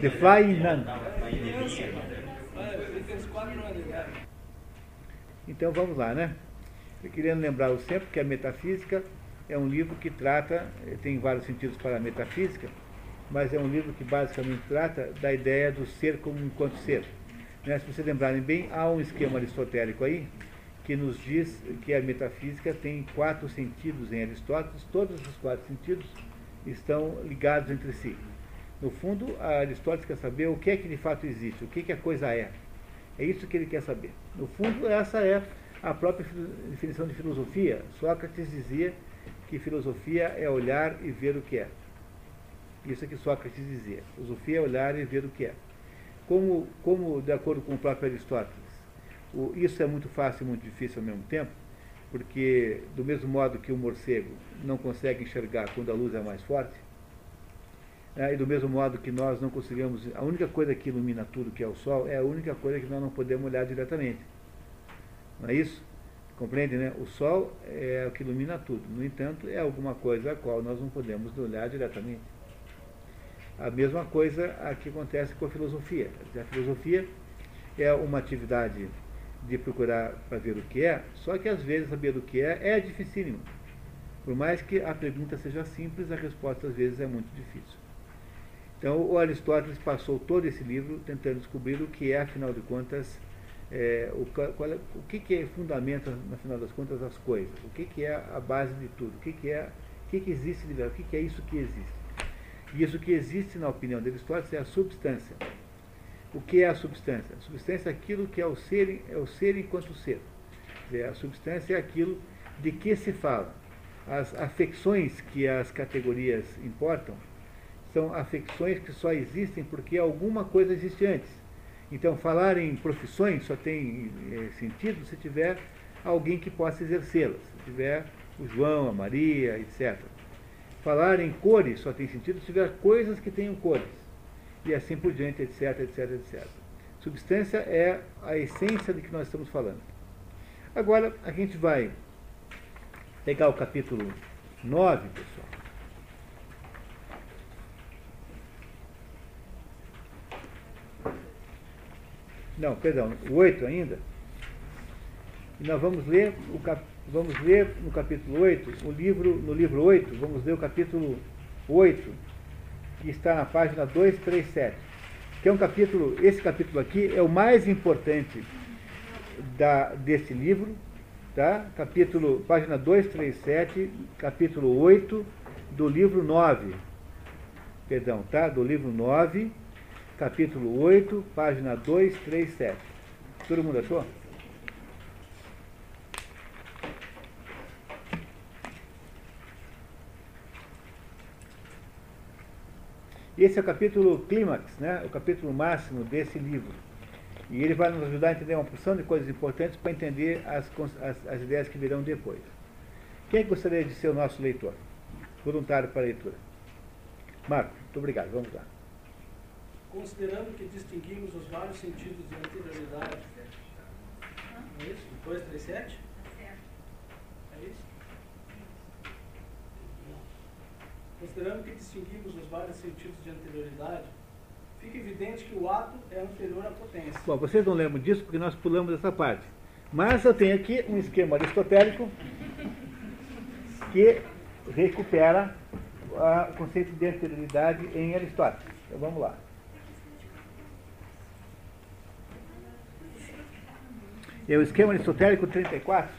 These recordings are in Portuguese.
The Flying Nun. Então vamos lá, né? Eu querendo lembrar o sempre que a metafísica é um livro que trata, tem vários sentidos para a metafísica, mas é um livro que basicamente trata da ideia do ser como enquanto ser. Né? Se vocês lembrarem bem, há um esquema aristotélico aí que nos diz que a metafísica tem quatro sentidos em Aristóteles, todos os quatro sentidos estão ligados entre si. No fundo, Aristóteles quer saber o que é que de fato existe, o que, que a coisa é. É isso que ele quer saber. No fundo, essa é a própria definição de filosofia. Sócrates dizia que filosofia é olhar e ver o que é. Isso é que Sócrates dizia. Filosofia é olhar e ver o que é. Como, como de acordo com o próprio Aristóteles, o, isso é muito fácil e muito difícil ao mesmo tempo, porque do mesmo modo que o morcego não consegue enxergar quando a luz é mais forte, é, e do mesmo modo que nós não conseguimos, a única coisa que ilumina tudo, que é o sol, é a única coisa que nós não podemos olhar diretamente. Não é isso? Compreende, né? O sol é o que ilumina tudo. No entanto, é alguma coisa a qual nós não podemos olhar diretamente. A mesma coisa aqui acontece com a filosofia. A filosofia é uma atividade de procurar para ver o que é, só que às vezes saber o que é é dificílimo. Por mais que a pergunta seja simples, a resposta às vezes é muito difícil. Então, o Aristóteles passou todo esse livro tentando descobrir o que é, afinal de contas, é, o, é, o que, que é fundamenta, no final das contas, as coisas, o que, que é a base de tudo, o que, que é, o que, que existe de verdade, o que, que é isso que existe. E isso que existe, na opinião de Aristóteles, é a substância. O que é a substância? A substância é aquilo que é o ser, é o ser enquanto ser. Dizer, a substância é aquilo de que se fala. As afecções que as categorias importam são afecções que só existem porque alguma coisa existe antes. Então, falar em profissões só tem é, sentido se tiver alguém que possa exercê-las. Se tiver o João, a Maria, etc. Falar em cores só tem sentido se tiver coisas que tenham cores. E assim por diante, etc, etc, etc. Substância é a essência de que nós estamos falando. Agora, a gente vai pegar o capítulo 9, pessoal. Não, perdão, o 8 ainda. E nós vamos ler, o cap, vamos ler no capítulo 8, o livro, no livro 8, vamos ler o capítulo 8, que está na página 237. Que é um capítulo, esse capítulo aqui é o mais importante da, desse livro, tá? Capítulo, página 237, capítulo 8 do livro 9. Perdão, tá? Do livro 9 capítulo 8, página 237. Todo mundo achou? Esse é o capítulo clímax, né? o capítulo máximo desse livro. E ele vai nos ajudar a entender uma porção de coisas importantes para entender as, as, as ideias que virão depois. Quem gostaria de ser o nosso leitor? Voluntário para a leitura. Marco, muito obrigado. Vamos lá considerando que distinguimos os vários sentidos de anterioridade. Não é isso? 237? É isso? Considerando que distinguimos os vários sentidos de anterioridade, fica evidente que o ato é anterior à potência. Bom, vocês não lembram disso porque nós pulamos essa parte. Mas eu tenho aqui um esquema aristotélico que recupera o conceito de anterioridade em Aristóteles. Então vamos lá. É o esquema aristotélico 34.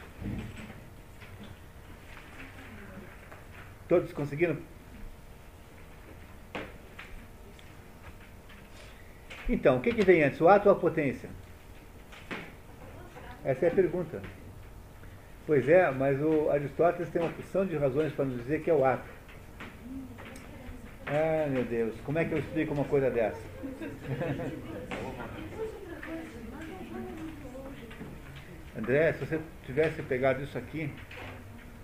Todos conseguiram? Então, o que, que vem antes, o ato ou a potência? Essa é a pergunta. Pois é, mas o Aristóteles tem uma porção de razões para nos dizer que é o ato. Ah, meu Deus, como é que eu explico uma coisa dessa? André, se você tivesse pegado isso aqui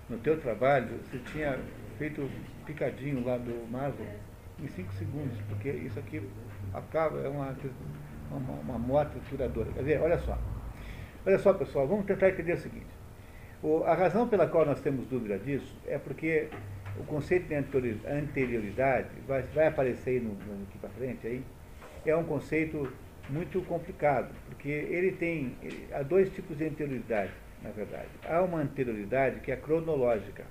no teu trabalho, você tinha feito picadinho lá do Maslow em 5 segundos, porque isso aqui acaba, é uma, uma, uma moto trituradora. Quer dizer, olha só. Olha só, pessoal, vamos tentar entender o seguinte. O, a razão pela qual nós temos dúvida disso é porque o conceito de anterioridade vai, vai aparecer aí no, no, aqui para frente aí, é um conceito muito complicado, porque ele tem ele, há dois tipos de anterioridade, na verdade. Há uma anterioridade que é cronológica.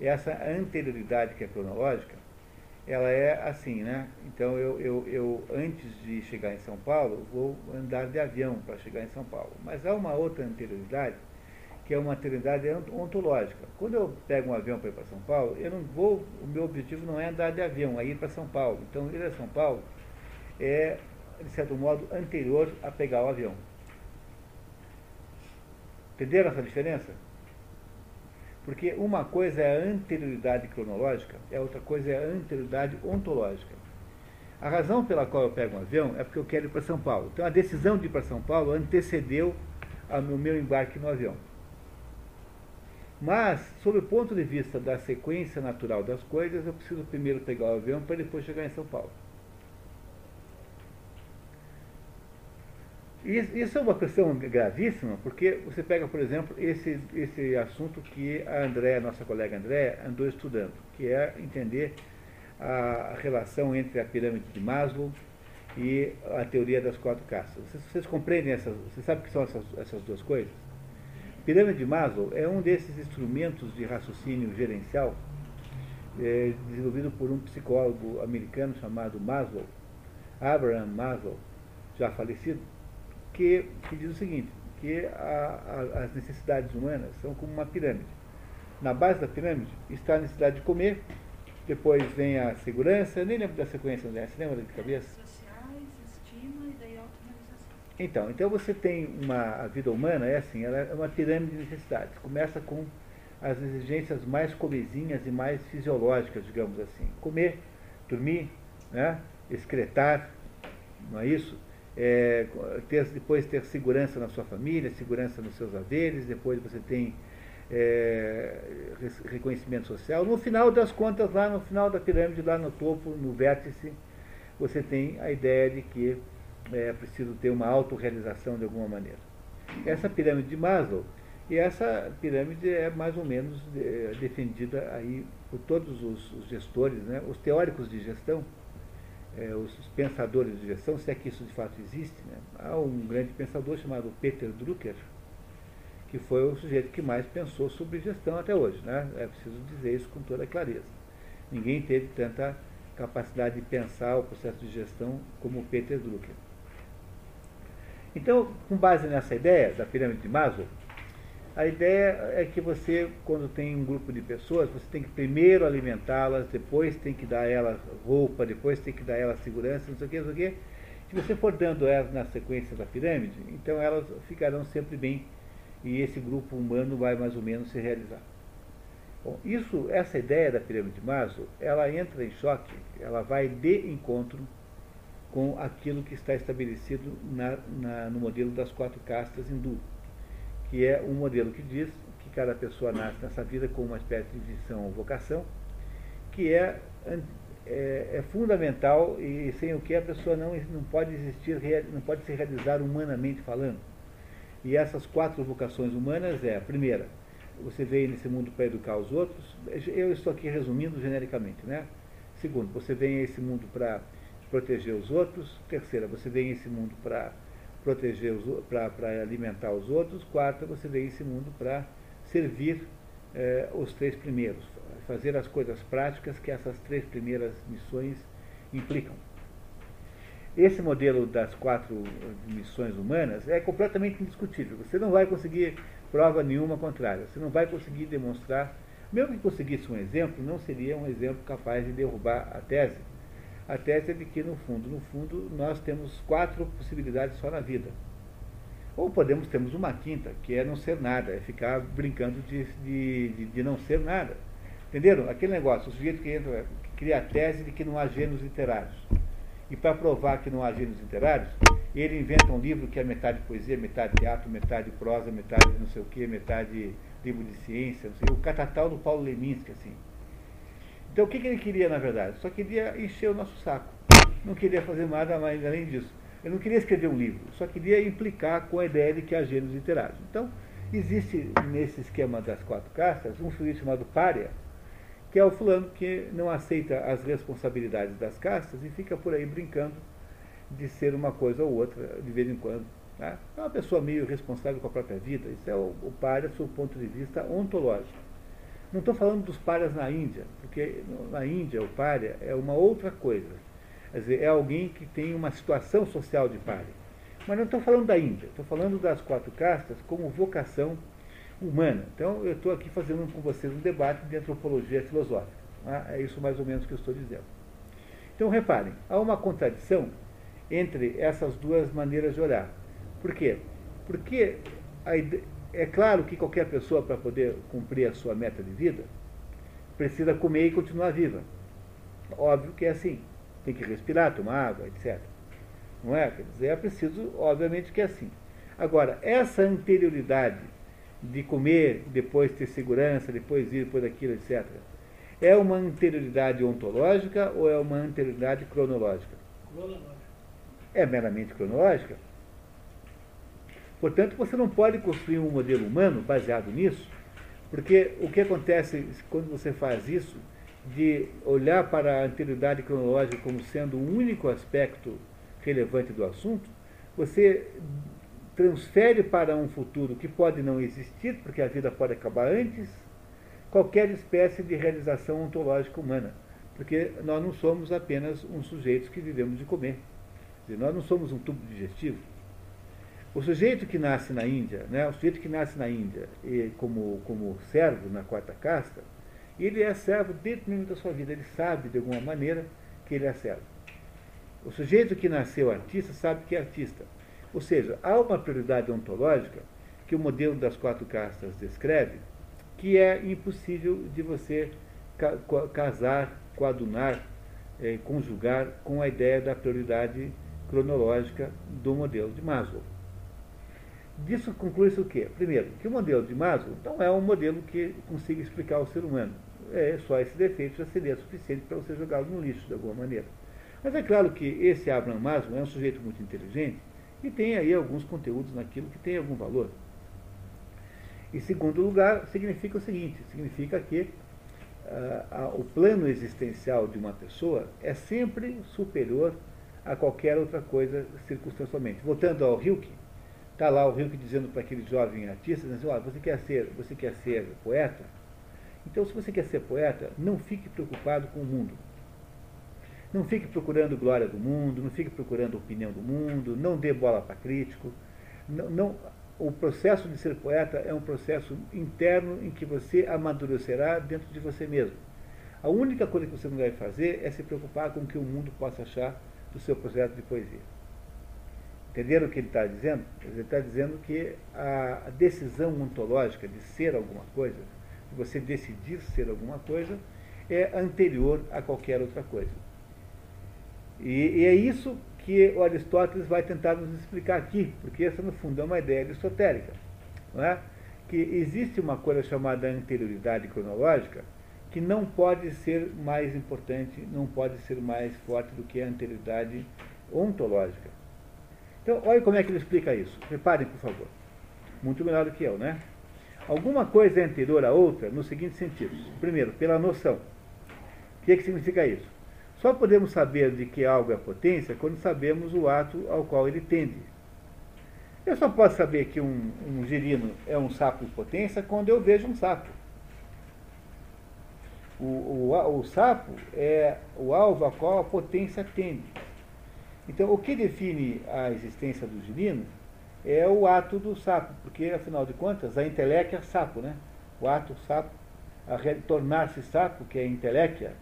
Essa anterioridade que é cronológica, ela é assim, né? Então eu, eu, eu antes de chegar em São Paulo, vou andar de avião para chegar em São Paulo. Mas há uma outra anterioridade, que é uma anterioridade ontológica. Quando eu pego um avião para ir para São Paulo, eu não vou, o meu objetivo não é andar de avião, é ir para São Paulo. Então ir a São Paulo é, de certo modo, anterior a pegar o avião. Entenderam essa diferença? Porque uma coisa é a anterioridade cronológica, e a outra coisa é a anterioridade ontológica. A razão pela qual eu pego um avião é porque eu quero ir para São Paulo. Então a decisão de ir para São Paulo antecedeu o meu embarque no avião. Mas, sob o ponto de vista da sequência natural das coisas, eu preciso primeiro pegar o avião para depois chegar em São Paulo. Isso é uma questão gravíssima, porque você pega, por exemplo, esse, esse assunto que a André, nossa colega André, andou estudando, que é entender a relação entre a pirâmide de Maslow e a teoria das quatro castas. Vocês, vocês compreendem essas, vocês sabem o que são essas, essas duas coisas? pirâmide de Maslow é um desses instrumentos de raciocínio gerencial é, desenvolvido por um psicólogo americano chamado Maslow, Abraham Maslow, já falecido, que, que diz o seguinte, que a, a, as necessidades humanas são como uma pirâmide. Na base da pirâmide está a necessidade de comer, depois vem a segurança, nem lembro da sequência, né? Você lembra de cabeça? Sociais, estima e daí autorrealização. Então, então você tem uma a vida humana é assim, ela é uma pirâmide de necessidades. Começa com as exigências mais comezinhas e mais fisiológicas, digamos assim. Comer, dormir, né? excretar, não é isso? É, ter, depois ter segurança na sua família, segurança nos seus haveres, depois você tem é, reconhecimento social. No final das contas, lá no final da pirâmide, lá no topo, no vértice, você tem a ideia de que é preciso ter uma autorrealização de alguma maneira. Essa pirâmide de Maslow, e essa pirâmide é mais ou menos é, defendida aí por todos os, os gestores, né, os teóricos de gestão, é, os pensadores de gestão, se é que isso de fato existe, né? há um grande pensador chamado Peter Drucker, que foi o sujeito que mais pensou sobre gestão até hoje. Né? É preciso dizer isso com toda clareza. Ninguém teve tanta capacidade de pensar o processo de gestão como Peter Drucker. Então, com base nessa ideia da pirâmide de Maslow, a ideia é que você, quando tem um grupo de pessoas, você tem que primeiro alimentá-las, depois tem que dar a elas roupa, depois tem que dar a elas segurança, não sei o que, não sei o que. Se você for dando elas na sequência da pirâmide, então elas ficarão sempre bem e esse grupo humano vai mais ou menos se realizar. Bom, isso, essa ideia da pirâmide de Maslow, ela entra em choque, ela vai de encontro com aquilo que está estabelecido na, na, no modelo das quatro castas hindu que é um modelo que diz que cada pessoa nasce nessa vida com uma espécie de missão ou vocação, que é, é, é, fundamental e sem o que a pessoa não, não pode existir, não pode se realizar humanamente falando. E essas quatro vocações humanas é, a primeira, você veio nesse mundo para educar os outros, eu estou aqui resumindo genericamente, né? Segundo, você vem a esse mundo para proteger os outros. Terceira, você vem a esse mundo para proteger para alimentar os outros. Quarta, você veio esse mundo para servir eh, os três primeiros, fazer as coisas práticas que essas três primeiras missões implicam. Esse modelo das quatro missões humanas é completamente indiscutível. Você não vai conseguir prova nenhuma contrária. Você não vai conseguir demonstrar. Mesmo que conseguisse um exemplo, não seria um exemplo capaz de derrubar a tese a tese é de que, no fundo, no fundo, nós temos quatro possibilidades só na vida. Ou podemos termos uma quinta, que é não ser nada, é ficar brincando de, de, de, não ser nada. Entenderam? Aquele negócio, o sujeito que, entra, que cria a tese de que não há gêneros literários. E para provar que não há gêneros literários, ele inventa um livro que é metade poesia, metade teatro, metade prosa, metade não sei o quê, metade livro de ciência, sei, o catatal do Paulo Leminski, assim. Então o que, que ele queria, na verdade? Só queria encher o nosso saco. Não queria fazer nada mais além disso. Ele não queria escrever um livro, só queria implicar com a ideia de que há gêneros literários. Então, existe nesse esquema das quatro castas um sujeito chamado Pária, que é o fulano que não aceita as responsabilidades das castas e fica por aí brincando de ser uma coisa ou outra de vez em quando. Tá? É uma pessoa meio responsável com a própria vida. Isso é o, o pária, do ponto de vista ontológico. Não estou falando dos párias na Índia, porque na Índia o pária é uma outra coisa. Quer dizer, é alguém que tem uma situação social de pária. Mas não estou falando da Índia, estou falando das quatro castas como vocação humana. Então, eu estou aqui fazendo com vocês um debate de antropologia filosófica. Tá? É isso mais ou menos que eu estou dizendo. Então, reparem, há uma contradição entre essas duas maneiras de olhar. Por quê? Porque é claro que qualquer pessoa, para poder cumprir a sua meta de vida, precisa comer e continuar viva. Óbvio que é assim. Tem que respirar, tomar água, etc. Não é? Quer dizer, é preciso, obviamente, que é assim. Agora, essa anterioridade de comer, depois ter segurança, depois ir, depois aquilo, etc., é uma anterioridade ontológica ou é uma anterioridade cronológica? Cronológica. É meramente cronológica. Portanto, você não pode construir um modelo humano baseado nisso, porque o que acontece quando você faz isso, de olhar para a anterioridade cronológica como sendo o único aspecto relevante do assunto, você transfere para um futuro que pode não existir, porque a vida pode acabar antes, qualquer espécie de realização ontológica humana. Porque nós não somos apenas uns sujeitos que vivemos de comer. Nós não somos um tubo digestivo. O sujeito que nasce na Índia, né, o sujeito que nasce na Índia e como, como servo na quarta casta, ele é servo desde o momento da sua vida. Ele sabe, de alguma maneira, que ele é servo. O sujeito que nasceu artista sabe que é artista. Ou seja, há uma prioridade ontológica que o modelo das quatro castas descreve, que é impossível de você casar, coadunar, eh, conjugar com a ideia da prioridade cronológica do modelo de Maslow. Disso conclui-se o quê? Primeiro, que o modelo de Maslow não é um modelo que consiga explicar o ser humano. É só esse defeito já seria suficiente para você jogá-lo no lixo, de alguma maneira. Mas é claro que esse Abraham Maslow é um sujeito muito inteligente e tem aí alguns conteúdos naquilo que tem algum valor. Em segundo lugar, significa o seguinte: significa que uh, o plano existencial de uma pessoa é sempre superior a qualquer outra coisa circunstancialmente. Voltando ao Hilke, está lá o Hilke dizendo para aquele jovem artista, dizendo, assim, você quer ser, você quer ser poeta? Então, se você quer ser poeta, não fique preocupado com o mundo. Não fique procurando glória do mundo, não fique procurando opinião do mundo, não dê bola para crítico. Não, não, o processo de ser poeta é um processo interno em que você amadurecerá dentro de você mesmo. A única coisa que você não deve fazer é se preocupar com o que o mundo possa achar do seu projeto de poesia. Entenderam o que ele está dizendo? Ele está dizendo que a decisão ontológica de ser alguma coisa, de você decidir ser alguma coisa, é anterior a qualquer outra coisa. E, e, é isso que o Aristóteles vai tentar nos explicar aqui, porque essa, no fundo, é uma ideia aristotélica. Não é? Que existe uma coisa chamada anterioridade cronológica que não pode ser mais importante, não pode ser mais forte do que a anterioridade ontológica. Então, olha como é que ele explica isso. Preparem, por favor. Muito melhor do que eu, né? Alguma coisa é anterior à outra nos seguintes sentidos. Primeiro, pela noção. O que, é que significa isso? Só podemos saber de que algo é potência quando sabemos o ato ao qual ele tende. Eu só posso saber que um, um girino é um sapo de potência quando eu vejo um sapo. O, o, o sapo é o alvo a qual a potência tende. Então, o que define a existência do girino é o ato do sapo, porque, afinal de contas, a inteléquia é sapo, né? O ato sapo, a tornar-se sapo, que é inteléquia,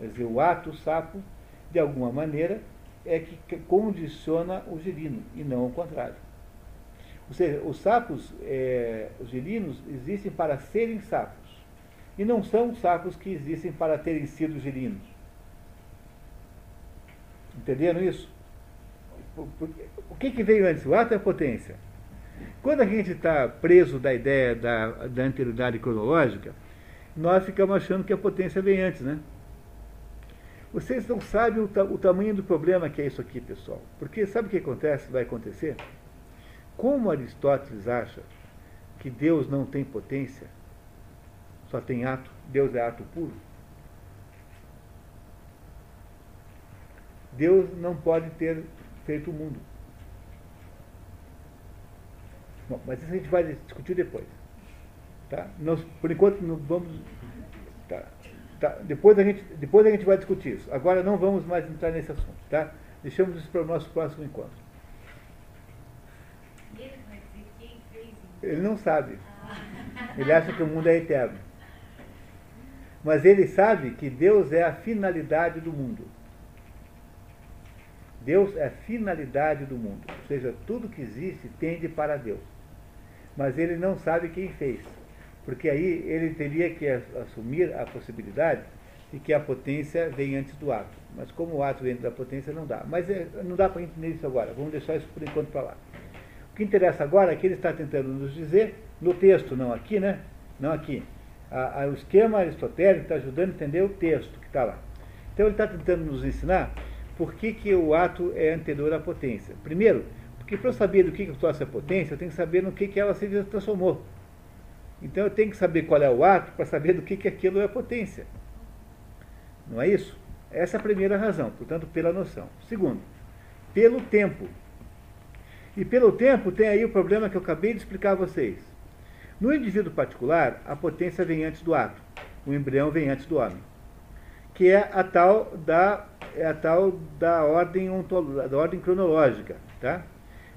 Quer dizer, o ato sapo, de alguma maneira, é que condiciona o girino, e não o contrário. Ou seja, os sapos, é, os girinos, existem para serem sapos. E não são sapos que existem para terem sido girinos. Entenderam isso? O que, que veio antes, o ato é a potência? Quando a gente está preso da ideia da, da anterioridade cronológica, nós ficamos achando que a potência vem antes, né? Vocês não sabem o, ta o, tamanho do problema que é isso aqui, pessoal. Porque sabe o que acontece, vai acontecer? Como Aristóteles acha que Deus não tem potência, só tem ato, Deus é ato puro. Deus não pode ter feito o mundo. Bom, mas isso a gente vai discutir depois. Tá? Nós, por enquanto, não vamos. Tá, tá, depois, a gente, depois a gente vai discutir isso. Agora não vamos mais entrar nesse assunto. Tá? Deixamos isso para o nosso próximo encontro. Ele não sabe. Ele acha que o mundo é eterno. Mas ele sabe que Deus é a finalidade do mundo. Deus é a finalidade do mundo. Ou seja, tudo que existe tende para Deus. Mas ele não sabe quem fez. Porque aí ele teria que assumir a possibilidade de que a potência vem antes do ato. Mas como o ato vem antes da potência, não dá. Mas é, não dá para entender isso agora. Vamos deixar isso por enquanto para lá. O que interessa agora é que ele está tentando nos dizer, no texto, não aqui, né? Não aqui. A, a, o esquema aristotélico está ajudando a entender o texto que está lá. Então ele está tentando nos ensinar por que, que o ato é anterior à potência. Primeiro, porque para eu saber do que, que trouxe a potência, eu tenho que saber no que, que ela se transformou. Então eu tenho que saber qual é o ato para saber do que, que aquilo é potência. Não é isso? Essa é a primeira razão, portanto, pela noção. Segundo, pelo tempo. E pelo tempo tem aí o problema que eu acabei de explicar a vocês. No indivíduo particular, a potência vem antes do ato, o embrião vem antes do homem, que é a tal da, é a tal da, ordem, da ordem cronológica. Tá?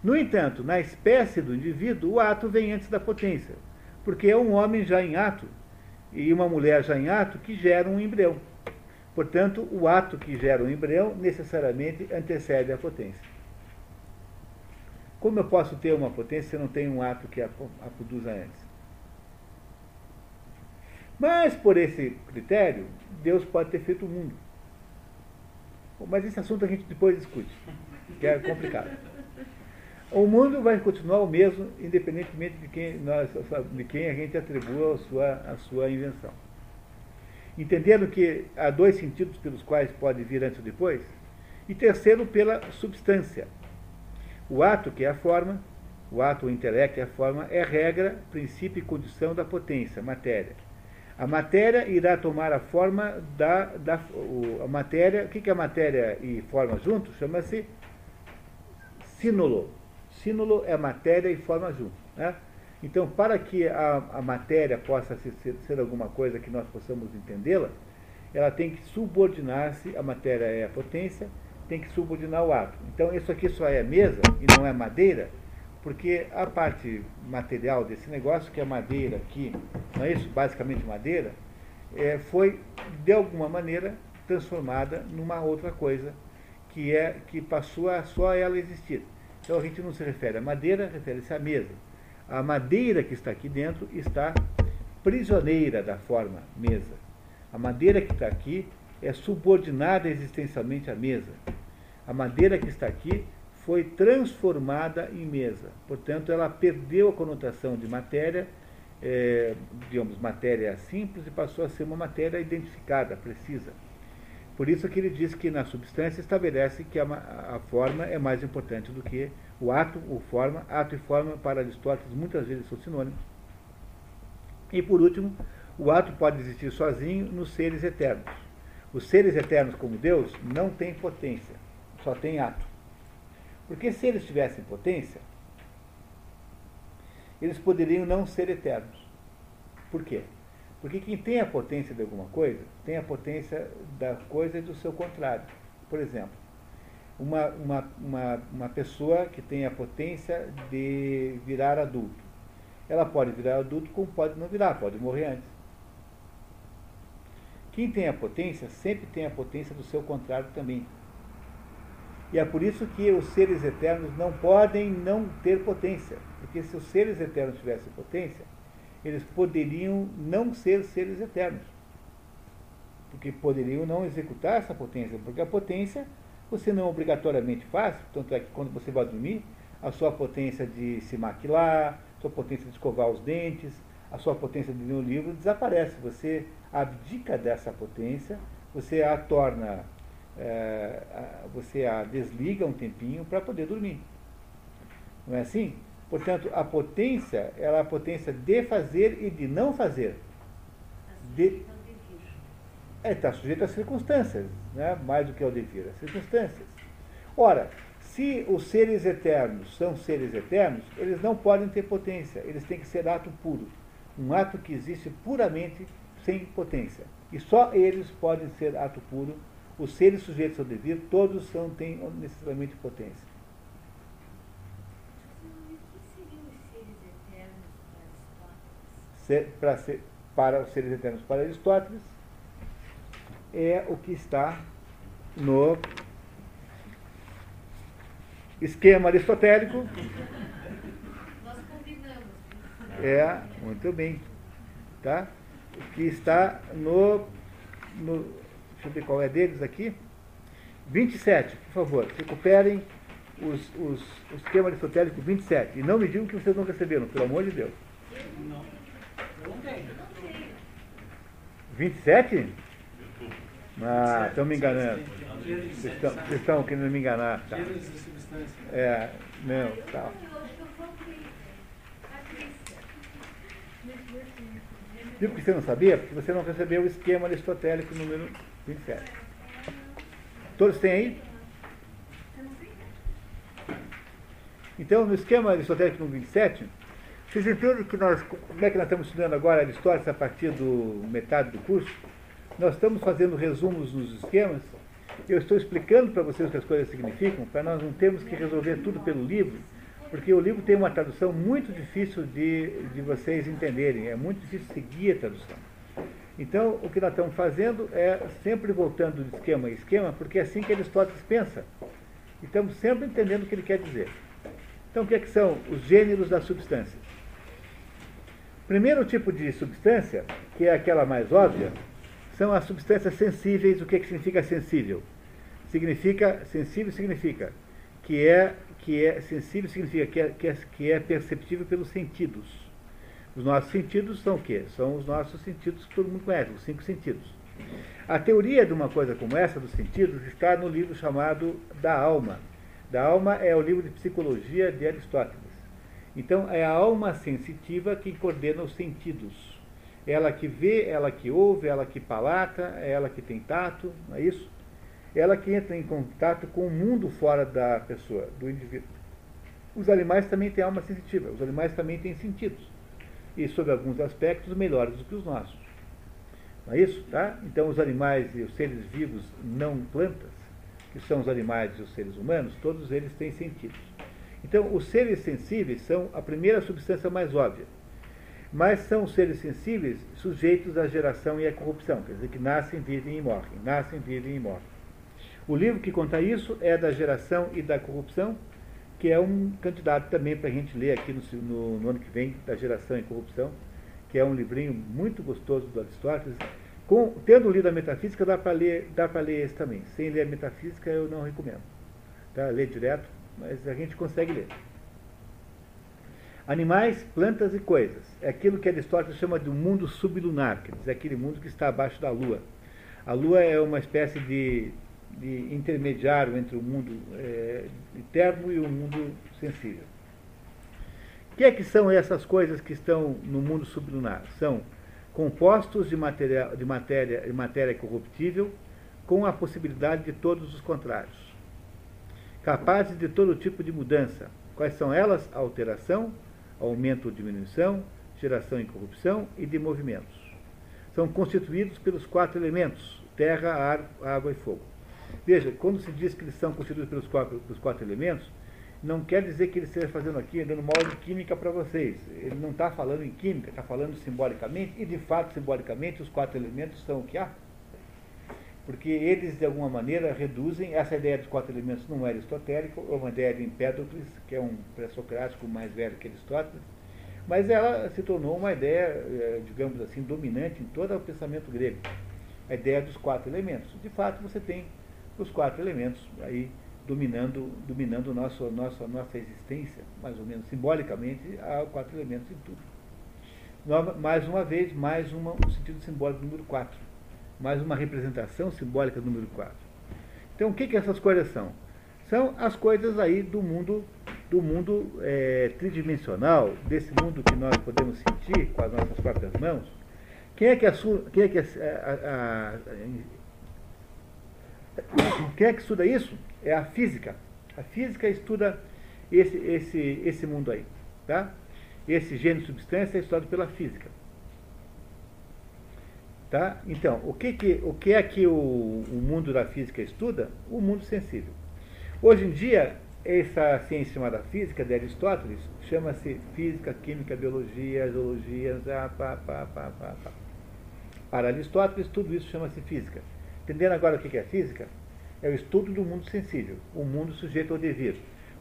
No entanto, na espécie do indivíduo, o ato vem antes da potência, porque é um homem já em ato e uma mulher já em ato que gera um embrião. Portanto, o ato que gera um embrião necessariamente antecede a potência. Como eu posso ter uma potência se eu não tenho um ato que a, a produza antes? Mas, por esse critério, Deus pode ter feito o mundo. Mas esse assunto a gente depois discute, que é complicado. O mundo vai continuar o mesmo, independentemente de quem, nós, de quem a gente atribua a sua, a sua invenção. Entendendo que há dois sentidos pelos quais pode vir antes ou depois, e terceiro, pela substância. O ato, que é a forma, o ato, o intelecto, é a forma, é regra, princípio e condição da potência, matéria. A matéria irá tomar a forma da. da o, a matéria, o que, que é matéria e forma juntos? Chama-se sínolo. Sínolo é matéria e forma juntos. Né? Então, para que a, a matéria possa ser, ser, alguma coisa que nós possamos entendê-la, ela tem que subordinar-se, a matéria é a potência, tem que subordinar o ato. Então, isso aqui só é mesa e não é madeira, porque a parte material desse negócio, que é madeira aqui, não é isso? Basicamente madeira, é, foi, de alguma maneira, transformada numa outra coisa, que é que passou a só ela existir. Então a gente não se refere à madeira, refere-se à mesa. A madeira que está aqui dentro está prisioneira da forma mesa. A madeira que está aqui é subordinada existencialmente à mesa. A madeira que está aqui foi transformada em mesa. Portanto, ela perdeu a conotação de matéria, é, digamos, matéria simples, e passou a ser uma matéria identificada, precisa. Por isso que ele diz que na substância estabelece que a, a forma é mais importante do que o ato ou forma. Ato e forma, para Aristóteles, muitas vezes são sinônimos. E por último, o ato pode existir sozinho nos seres eternos. Os seres eternos, como Deus, não têm potência, só têm ato. Porque se eles tivessem potência, eles poderiam não ser eternos. Por quê? Porque quem tem a potência de alguma coisa, tem a potência da coisa e do seu contrário. Por exemplo, uma, uma, uma, uma pessoa que tem a potência de virar adulto. Ela pode virar adulto como pode não virar, pode morrer antes. Quem tem a potência sempre tem a potência do seu contrário também. E é por isso que os seres eternos não podem não ter potência. Porque se os seres eternos tivessem potência, eles poderiam não ser seres eternos. Porque poderiam não executar essa potência, porque a potência você não obrigatoriamente faz, tanto é que quando você vai dormir, a sua potência de se maquilar, a sua potência de escovar os dentes, a sua potência de ler um livro desaparece. Você abdica dessa potência, você a torna, é, você a desliga um tempinho para poder dormir. Não é assim? Portanto, a potência, ela é a potência de fazer e de não fazer. De, Ele está sujeito às circunstâncias, né? mais do que ao devir, às circunstâncias. Ora, se os seres eternos são seres eternos, eles não podem ter potência, eles têm que ser ato puro. Um ato que existe puramente sem potência. E só eles podem ser ato puro. Os seres sujeitos ao devir, todos são, têm necessariamente potência. O que seriam os seres eternos para Se- Para, ser, para os seres eternos para Aristóteles, é o que está no esquema aristotélico. Nós combinamos. É, muito bem. Tá? O que está no, no. Deixa eu ver qual é deles aqui. 27, por favor, recuperem os, os, o esquema aristotélico 27. E não me digam que vocês não receberam, pelo amor de Deus. Não. Eu não tenho. Não tenho. 27? Ah, estão me enganando. Vocês estão, querendo me enganar. Tá. É, não, tá. Viu que você não sabia? Porque você não recebeu o esquema aristotélico número 27. Todos têm aí? Então, no esquema aristotélico número 27, vocês entendem que nós, como é que nós estamos estudando agora Aristóteles a partir do metade do curso? Nós estamos fazendo resumos nos esquemas. Eu estou explicando para vocês o que as coisas significam, para nós não termos que resolver tudo pelo livro, porque o livro tem uma tradução muito difícil de, de vocês entenderem, é muito difícil seguir a tradução. Então, o que nós estamos fazendo é sempre voltando de esquema em esquema, porque é assim que Aristóteles pensa. E estamos sempre entendendo o que ele quer dizer. Então, o que, é que são os gêneros das substâncias? Primeiro tipo de substância, que é aquela mais óbvia, são as substâncias sensíveis. O que, é que significa sensível? Significa, sensível significa que é, que é sensível significa que é, que, é, que é perceptível pelos sentidos. Os nossos sentidos são o quê? São os nossos sentidos que todo mundo conhece, os cinco sentidos. A teoria de uma coisa como essa, dos sentidos, está no livro chamado Da Alma. Da Alma é o livro de psicologia de Aristóteles. Então, é a alma sensitiva que coordena os sentidos. Ela que vê, ela que ouve, ela que palata, é ela que tem tato, não é isso? Ela que entra em contato com o mundo fora da pessoa, do indivíduo. Os animais também têm alma sensitiva, os animais também têm sentidos. E, sob alguns aspectos, melhores do que os nossos. Não é isso? Tá? Então, os animais e os seres vivos não plantas, que são os animais e os seres humanos, todos eles têm sentidos. Então, os seres sensíveis são a primeira substância mais óbvia. Mas são seres sensíveis sujeitos à geração e à corrupção, quer dizer, que nascem, vivem e morrem. Nascem, vivem e morrem. O livro que conta isso é da geração e da corrupção, que é um candidato também para a gente ler aqui no, no, no, ano que vem, da geração e corrupção, que é um livrinho muito gostoso do Aristóteles. Com, tendo lido a metafísica, dá para ler, dá ler esse também. Sem ler a metafísica, eu não recomendo. Tá? Ler direto, mas a gente consegue ler. Animais, plantas e coisas. É aquilo que Aristóteles chama de mundo sublunar, quer dizer, aquele mundo que está abaixo da Lua. A Lua é uma espécie de, de intermediário entre o mundo é, interno e o mundo sensível. O que é que são essas coisas que estão no mundo sublunar? São compostos de matéria, de matéria, de matéria corruptível com a possibilidade de todos os contrários. Capazes de todo tipo de mudança. Quais são elas? Alteração, aumento ou diminuição, geração e corrupção e de movimentos. São constituídos pelos quatro elementos: terra, ar, água e fogo. Veja, quando se diz que eles são constituídos pelos quatro, pelos quatro elementos, não quer dizer que ele esteja fazendo aqui, dando uma aula de química para vocês. Ele não está falando em química, está falando simbolicamente, e de fato, simbolicamente, os quatro elementos são o que há. Porque eles, de alguma maneira, reduzem, essa ideia dos quatro elementos não é aristotélica, é uma ideia de Empédocles, que é um pré-socrático mais velho que Aristóteles, mas ela se tornou uma ideia, digamos assim, dominante em todo o pensamento grego. A ideia dos quatro elementos. De fato, você tem os quatro elementos aí dominando, dominando o nosso, nossa, nossa existência, mais ou menos simbolicamente, há quatro elementos em tudo. Mais uma vez, mais uma, um sentido simbólico número 4. Mais uma representação simbólica número 4. Então, o que, que essas coisas são? São as coisas aí do mundo, do mundo é, tridimensional, desse mundo que nós podemos sentir com as nossas próprias mãos, Quem é que, assu, quem é que, a, a, a, quem é que estuda isso? É a física. A física estuda esse, esse, esse mundo aí. Tá? Esse gênero substância é estudado pela física. Tá? Então, o que, que, o que é que o, o mundo da física estuda? O mundo sensível. Hoje em dia, essa ciência chamada física de Aristóteles chama-se física, química, biologia, zoologia, pá, pá, pá, pá, pá. Para Aristóteles, tudo isso chama-se física. Entendendo agora o que é física? É o estudo do mundo sensível, o mundo sujeito ao devir.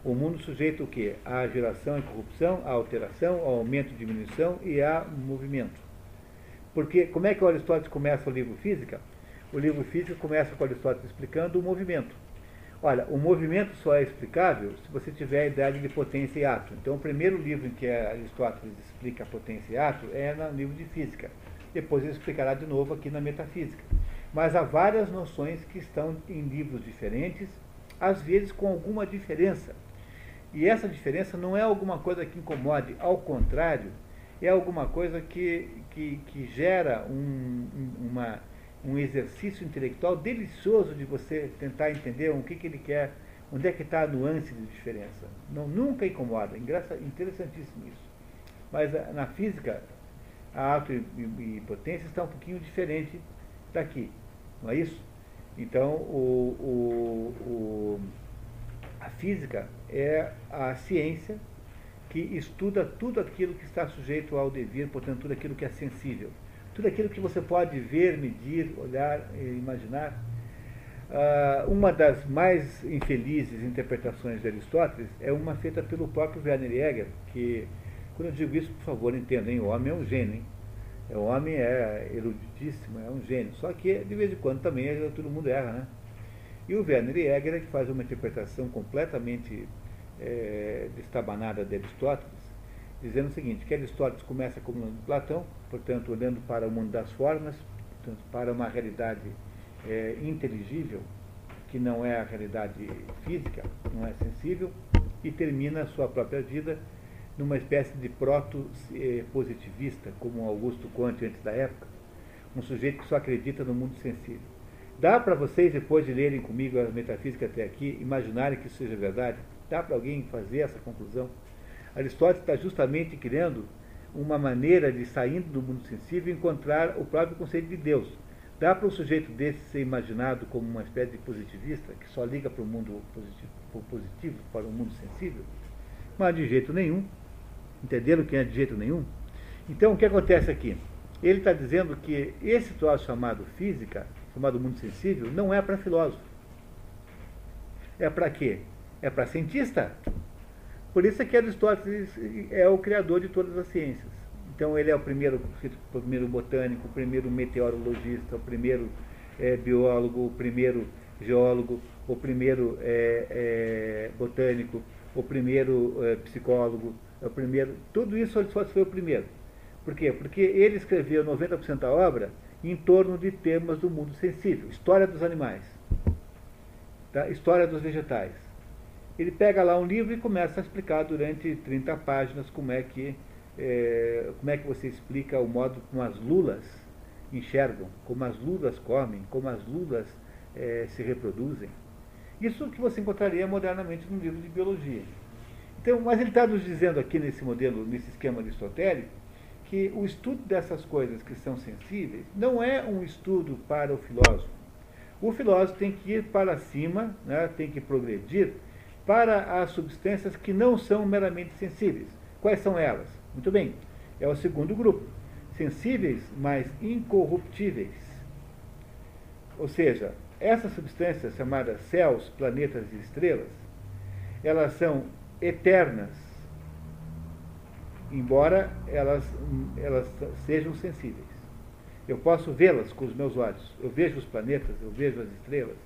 O mundo sujeito o quê? À geração e corrupção, à alteração, ao aumento e diminuição e a movimento. Porque como é que o Aristóteles começa o livro Física? O livro Física começa com Aristóteles explicando o movimento. Olha, o movimento só é explicável se você tiver a ideia de potência e ato. Então, o primeiro livro em que Aristóteles explica potência e ato é no livro de Física. Depois ele explicará de novo aqui na Metafísica. Mas há várias noções que estão em livros diferentes, às vezes com alguma diferença. E essa diferença não é alguma coisa que incomode, ao contrário, é alguma coisa que, que, que gera um, uma, um exercício intelectual delicioso de você tentar entender o que, que ele quer, onde é que está a nuance de diferença. Não, nunca incomoda, interessantíssimo isso. Mas ah, na física, a auto e, e potência está um pouquinho diferente daqui, não é isso? Então, o, o, o, a física é a ciência que estuda tudo aquilo que está sujeito ao devir, portanto, tudo aquilo que é sensível. Tudo aquilo que você pode ver, medir, olhar imaginar. Uh, uma das mais infelizes interpretações de Aristóteles é uma feita pelo próprio Werner Jäger, que, quando eu digo isso, por favor, entendam, o homem é um gênio. Hein? O homem é eruditíssimo, é um gênio. Só que, de vez em quando, também todo mundo erra, né? E o Werner Jäger é que faz uma interpretação completamente é, destabanada de Aristóteles, dizendo o seguinte, que Aristóteles começa como Platão, portanto, olhando para o mundo das formas, portanto, para uma realidade é, inteligível, que não é a realidade física, não é sensível, e termina a sua própria vida numa espécie de proto-positivista, como Augusto Conte antes da época, um sujeito que só acredita no mundo sensível. Dá para vocês, depois de lerem comigo a metafísica até aqui, imaginarem que isso seja verdade? Dá para alguém fazer essa conclusão? Aristóteles está justamente criando uma maneira de, saindo do mundo sensível, encontrar o próprio conceito de Deus. Dá para um sujeito desse ser imaginado como uma espécie de positivista, que só liga para o mundo positivo, positivo, para o mundo sensível? Mas de jeito nenhum. Entenderam que é de jeito nenhum? Então, o que acontece aqui? Ele está dizendo que esse troço chamado física, chamado mundo sensível, não é para filósofo. É para quê? é para cientista. Por isso é que Aristóteles é o criador de todas as ciências. Então ele é o primeiro, o primeiro botânico, o primeiro meteorologista, o primeiro é, biólogo, o primeiro geólogo, o primeiro é, é, botânico, o primeiro é, o primeiro. Tudo isso Aristóteles foi o primeiro. Por quê? Porque ele escreveu 90% da obra em torno de temas do mundo sensível. História dos animais, tá? história dos vegetais, ele pega lá um livro e começa a explicar durante 30 páginas como é que, é, como é que você explica o modo como as lulas enxergam, como as lulas comem, como as lulas é, se reproduzem. Isso que você encontraria modernamente no livro de biologia. Então, mas ele está nos dizendo aqui nesse modelo, nesse esquema aristotélico, que o estudo dessas coisas que são sensíveis não é um estudo para o filósofo. O filósofo tem que ir para cima, né, tem que progredir para as substâncias que não são meramente sensíveis. Quais são elas? Muito bem, é o segundo grupo. Sensíveis, mas incorruptíveis. Ou seja, essas substâncias chamadas céus, planetas e estrelas, elas são eternas, embora elas, elas sejam sensíveis. Eu posso vê-las com os meus olhos. Eu vejo os planetas, eu vejo as estrelas,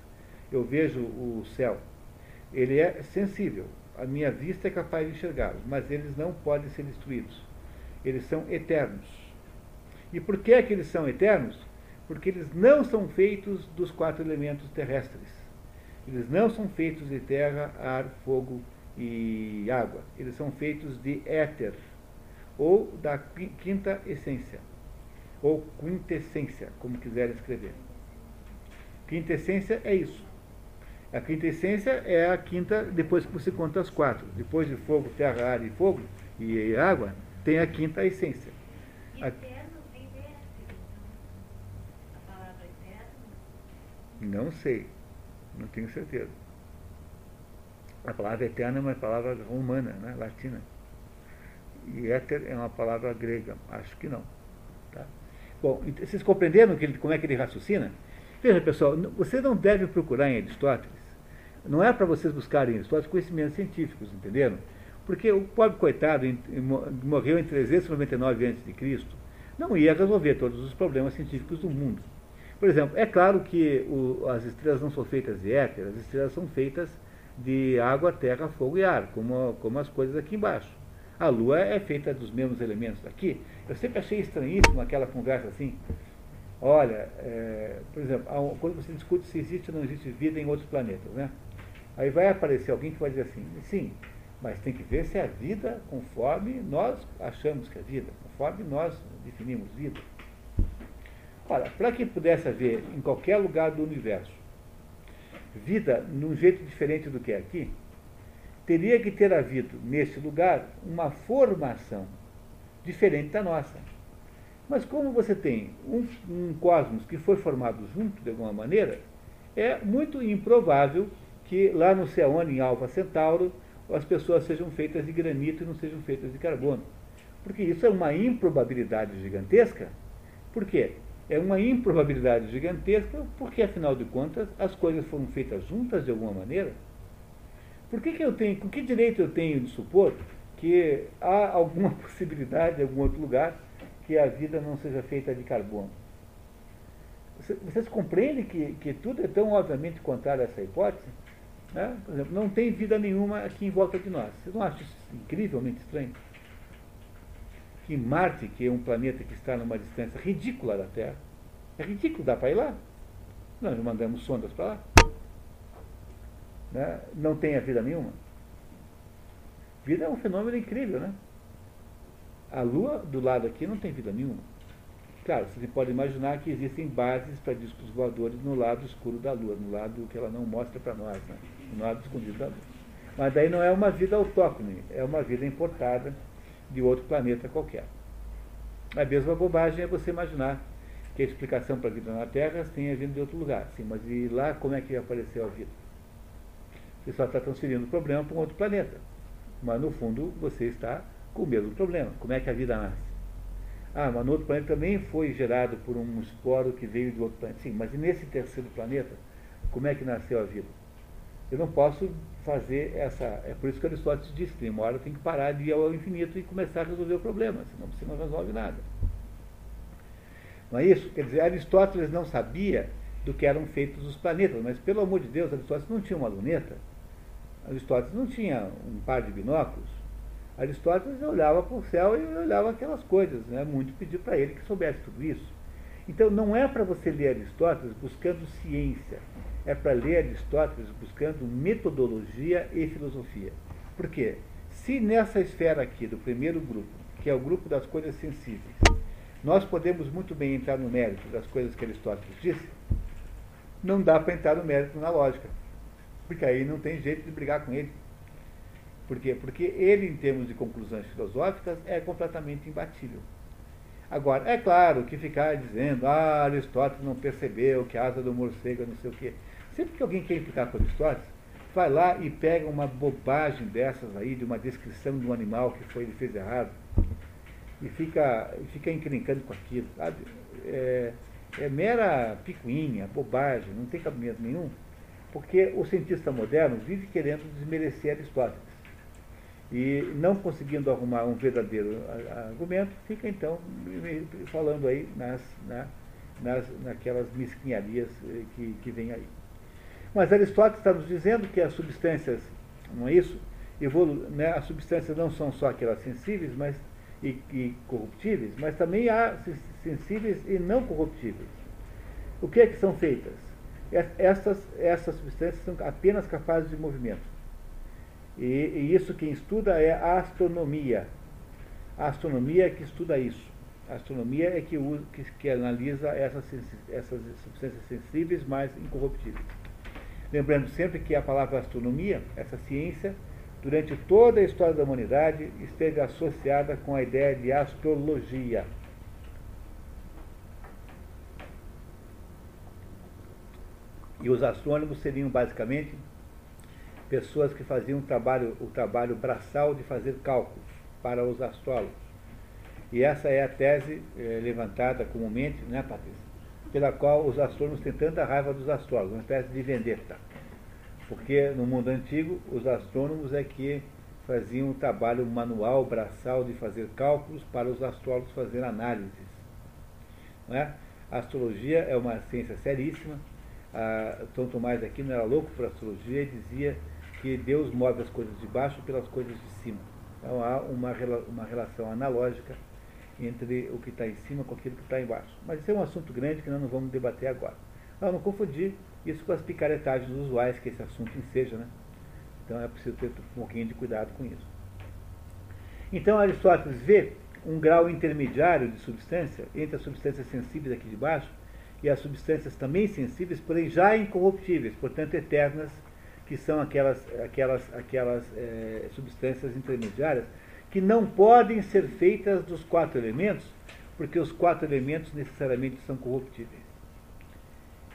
eu vejo o céu ele é sensível. A minha vista é capaz de enxergá-los, mas eles não podem ser destruídos. Eles são eternos. E por que é que eles são eternos? Porque eles não são feitos dos quatro elementos terrestres. Eles não são feitos de terra, ar, fogo e água. Eles são feitos de éter, ou da quinta essência. ou quintessência, como quiserem escrever. Quintessência é isso. A quintessência é a quinta depois que você conta as quatro. Depois de fogo, terra, ar e fogo e água, tem a quinta essência. A... Então. A palavra eterno. Não sei, não tenho certeza. A palavra eterna é uma palavra romana, né, latina. E éter é uma palavra grega, acho que não. Tá? Bom, vocês compreenderam que ele, como é que ele raciocina? Veja, pessoal, você não deve procurar em Aristóteles. Não é para vocês buscarem em Aristóteles conhecimentos científicos, entenderam? Porque o pobre coitado morreu em 399 a.C., não ia resolver todos os problemas científicos do mundo. Por exemplo, é claro que o, as estrelas não são feitas de éter, as estrelas são feitas de água, terra, fogo e ar, como, como as coisas aqui embaixo. A Lua é feita dos mesmos elementos daqui. Eu sempre achei estranhíssimo aquela conversa assim. Olha, é, por exemplo, quando você discute se existe ou não existe vida em outros planetas, né? Aí vai aparecer alguém que vai dizer assim, sim, mas tem que ver se é vida conforme nós achamos que é vida, conforme nós definimos vida. Ora, para que pudesse haver em qualquer lugar do universo vida num jeito diferente do que é aqui, teria que ter havido nesse lugar uma formação diferente da nossa. Mas como você tem um, um cosmos que foi formado junto de alguma maneira, é muito improvável que lá no Ceone, em Alfa Centauro, as pessoas sejam feitas de granito e não sejam feitas de carbono. Porque isso é uma improbabilidade gigantesca. Por quê? É uma improbabilidade gigantesca porque, afinal de contas, as coisas foram feitas juntas de alguma maneira. Por que, que eu tenho, com que direito eu tenho de supor que há alguma possibilidade em algum outro lugar que a vida não seja feita de carbono? Vocês compreendem que, que tudo é tão obviamente contrário a essa hipótese? Né? Por exemplo, não tem vida nenhuma aqui em volta de nós. Vocês não acham isso incrivelmente estranho? Que Marte, que é um planeta que está numa distância ridícula da Terra, é ridículo, dá para ir lá. Nós mandamos sondas para lá. Né? Não tenha vida nenhuma. Vida é um fenômeno incrível, né? A Lua, do lado aqui, não tem vida nenhuma. Claro, você pode imaginar que existem bases para discos voadores no lado escuro da Lua, no lado que ela não mostra para nós, né? no lado escondido da Lua. Mas daí não é uma vida autóctone, é uma vida importada de outro planeta qualquer. A mesma bobagem é você imaginar que a explicação para a vida na Terra tenha vindo de outro lugar. Sim, mas e lá como é que apareceu a vida? Você só está transferindo o problema para um outro planeta. Mas no fundo você está com o mesmo problema. Como é que a vida nasce? Ah, mas no outro planeta também foi gerado por um esporo que veio de outro planeta. Sim, mas e nesse terceiro planeta, como é que nasceu a vida? Eu não posso fazer essa. É por isso que Aristóteles disse que uma hora tem que parar de ir ao infinito e começar a resolver o problema, senão você não resolve nada. Não é isso? Quer dizer, Aristóteles não sabia do que eram feitos os planetas, mas pelo amor de Deus, Aristóteles não tinha uma luneta, Aristóteles não tinha um par de binóculos, Aristóteles olhava para o céu e olhava aquelas coisas, né? muito pediu para ele que soubesse tudo isso. Então não é para você ler Aristóteles buscando ciência, é para ler Aristóteles buscando metodologia e filosofia. Por quê? Se nessa esfera aqui do primeiro grupo, que é o grupo das coisas sensíveis, nós podemos muito bem entrar no mérito das coisas que Aristóteles disse, não dá para entrar no mérito na lógica, porque aí não tem jeito de brigar com ele. Por quê? Porque ele, em termos de conclusões filosóficas, é completamente imbatível. Agora, é claro que ficar dizendo, ah, Aristóteles não percebeu que a asa do morcego é não sei o quê. Sempre que alguém quer implicar com Aristóteles, vai lá e pega uma bobagem dessas aí, de uma descrição de um animal que foi, ele fez errado, e fica, fica encrencando com aquilo, sabe? É, é mera picuinha, bobagem, não tem cabimento nenhum, porque o cientista moderno vive querendo desmerecer Aristóteles e não conseguindo arrumar um verdadeiro argumento, fica então falando aí nas, na, nas, naquelas mesquinharias eh, que, que vem aí. Mas Aristóteles está nos dizendo que as substâncias, não é isso? Evolu né, as substâncias não são só aquelas sensíveis mas, e, e corruptíveis, mas também há sensíveis e não corruptíveis. O que é que são feitas? Essas, essas substâncias são apenas capazes de movimento e, e isso quem estuda é a astronomia. A astronomia é que estuda isso. A astronomia é que, usa, que, que analisa essas, essas substâncias sensíveis mais incorruptíveis. Lembrando sempre que a palavra astronomia, essa ciência, durante toda a história da humanidade, esteve associada com a ideia de astrologia. E os astrônomos seriam basicamente pessoas que faziam o trabalho, o trabalho braçal de fazer cálculos para os astrólogos. E essa é a tese é, levantada comumente, né, Patrícia? Pela qual os astrônomos têm tanta raiva dos astrólogos, uma espécie de vendetta. Porque no mundo antigo, os astrônomos é que faziam o trabalho manual, braçal de fazer cálculos para os astrólogos fazerem análises. É? A astrologia é uma ciência seríssima. Ah, Tom Tomás aqui não era louco por astrologia e dizia que Deus move as coisas de baixo pelas coisas de cima. Então há uma, uma relação analógica entre o que está em cima com aquilo que está embaixo. Mas isso é um assunto grande que nós não vamos debater agora. Não, não confundir isso com as picaretagens usuais que esse assunto enseja, né? Então é preciso ter um pouquinho de cuidado com isso. Então Aristóteles vê um grau intermediário de substância entre as substâncias sensíveis aqui de baixo e as substâncias também sensíveis, porém já incorruptíveis, portanto eternas, que são aquelas, aquelas, aquelas é, substâncias intermediárias que não podem ser feitas dos quatro elementos, porque os quatro elementos necessariamente são corruptíveis.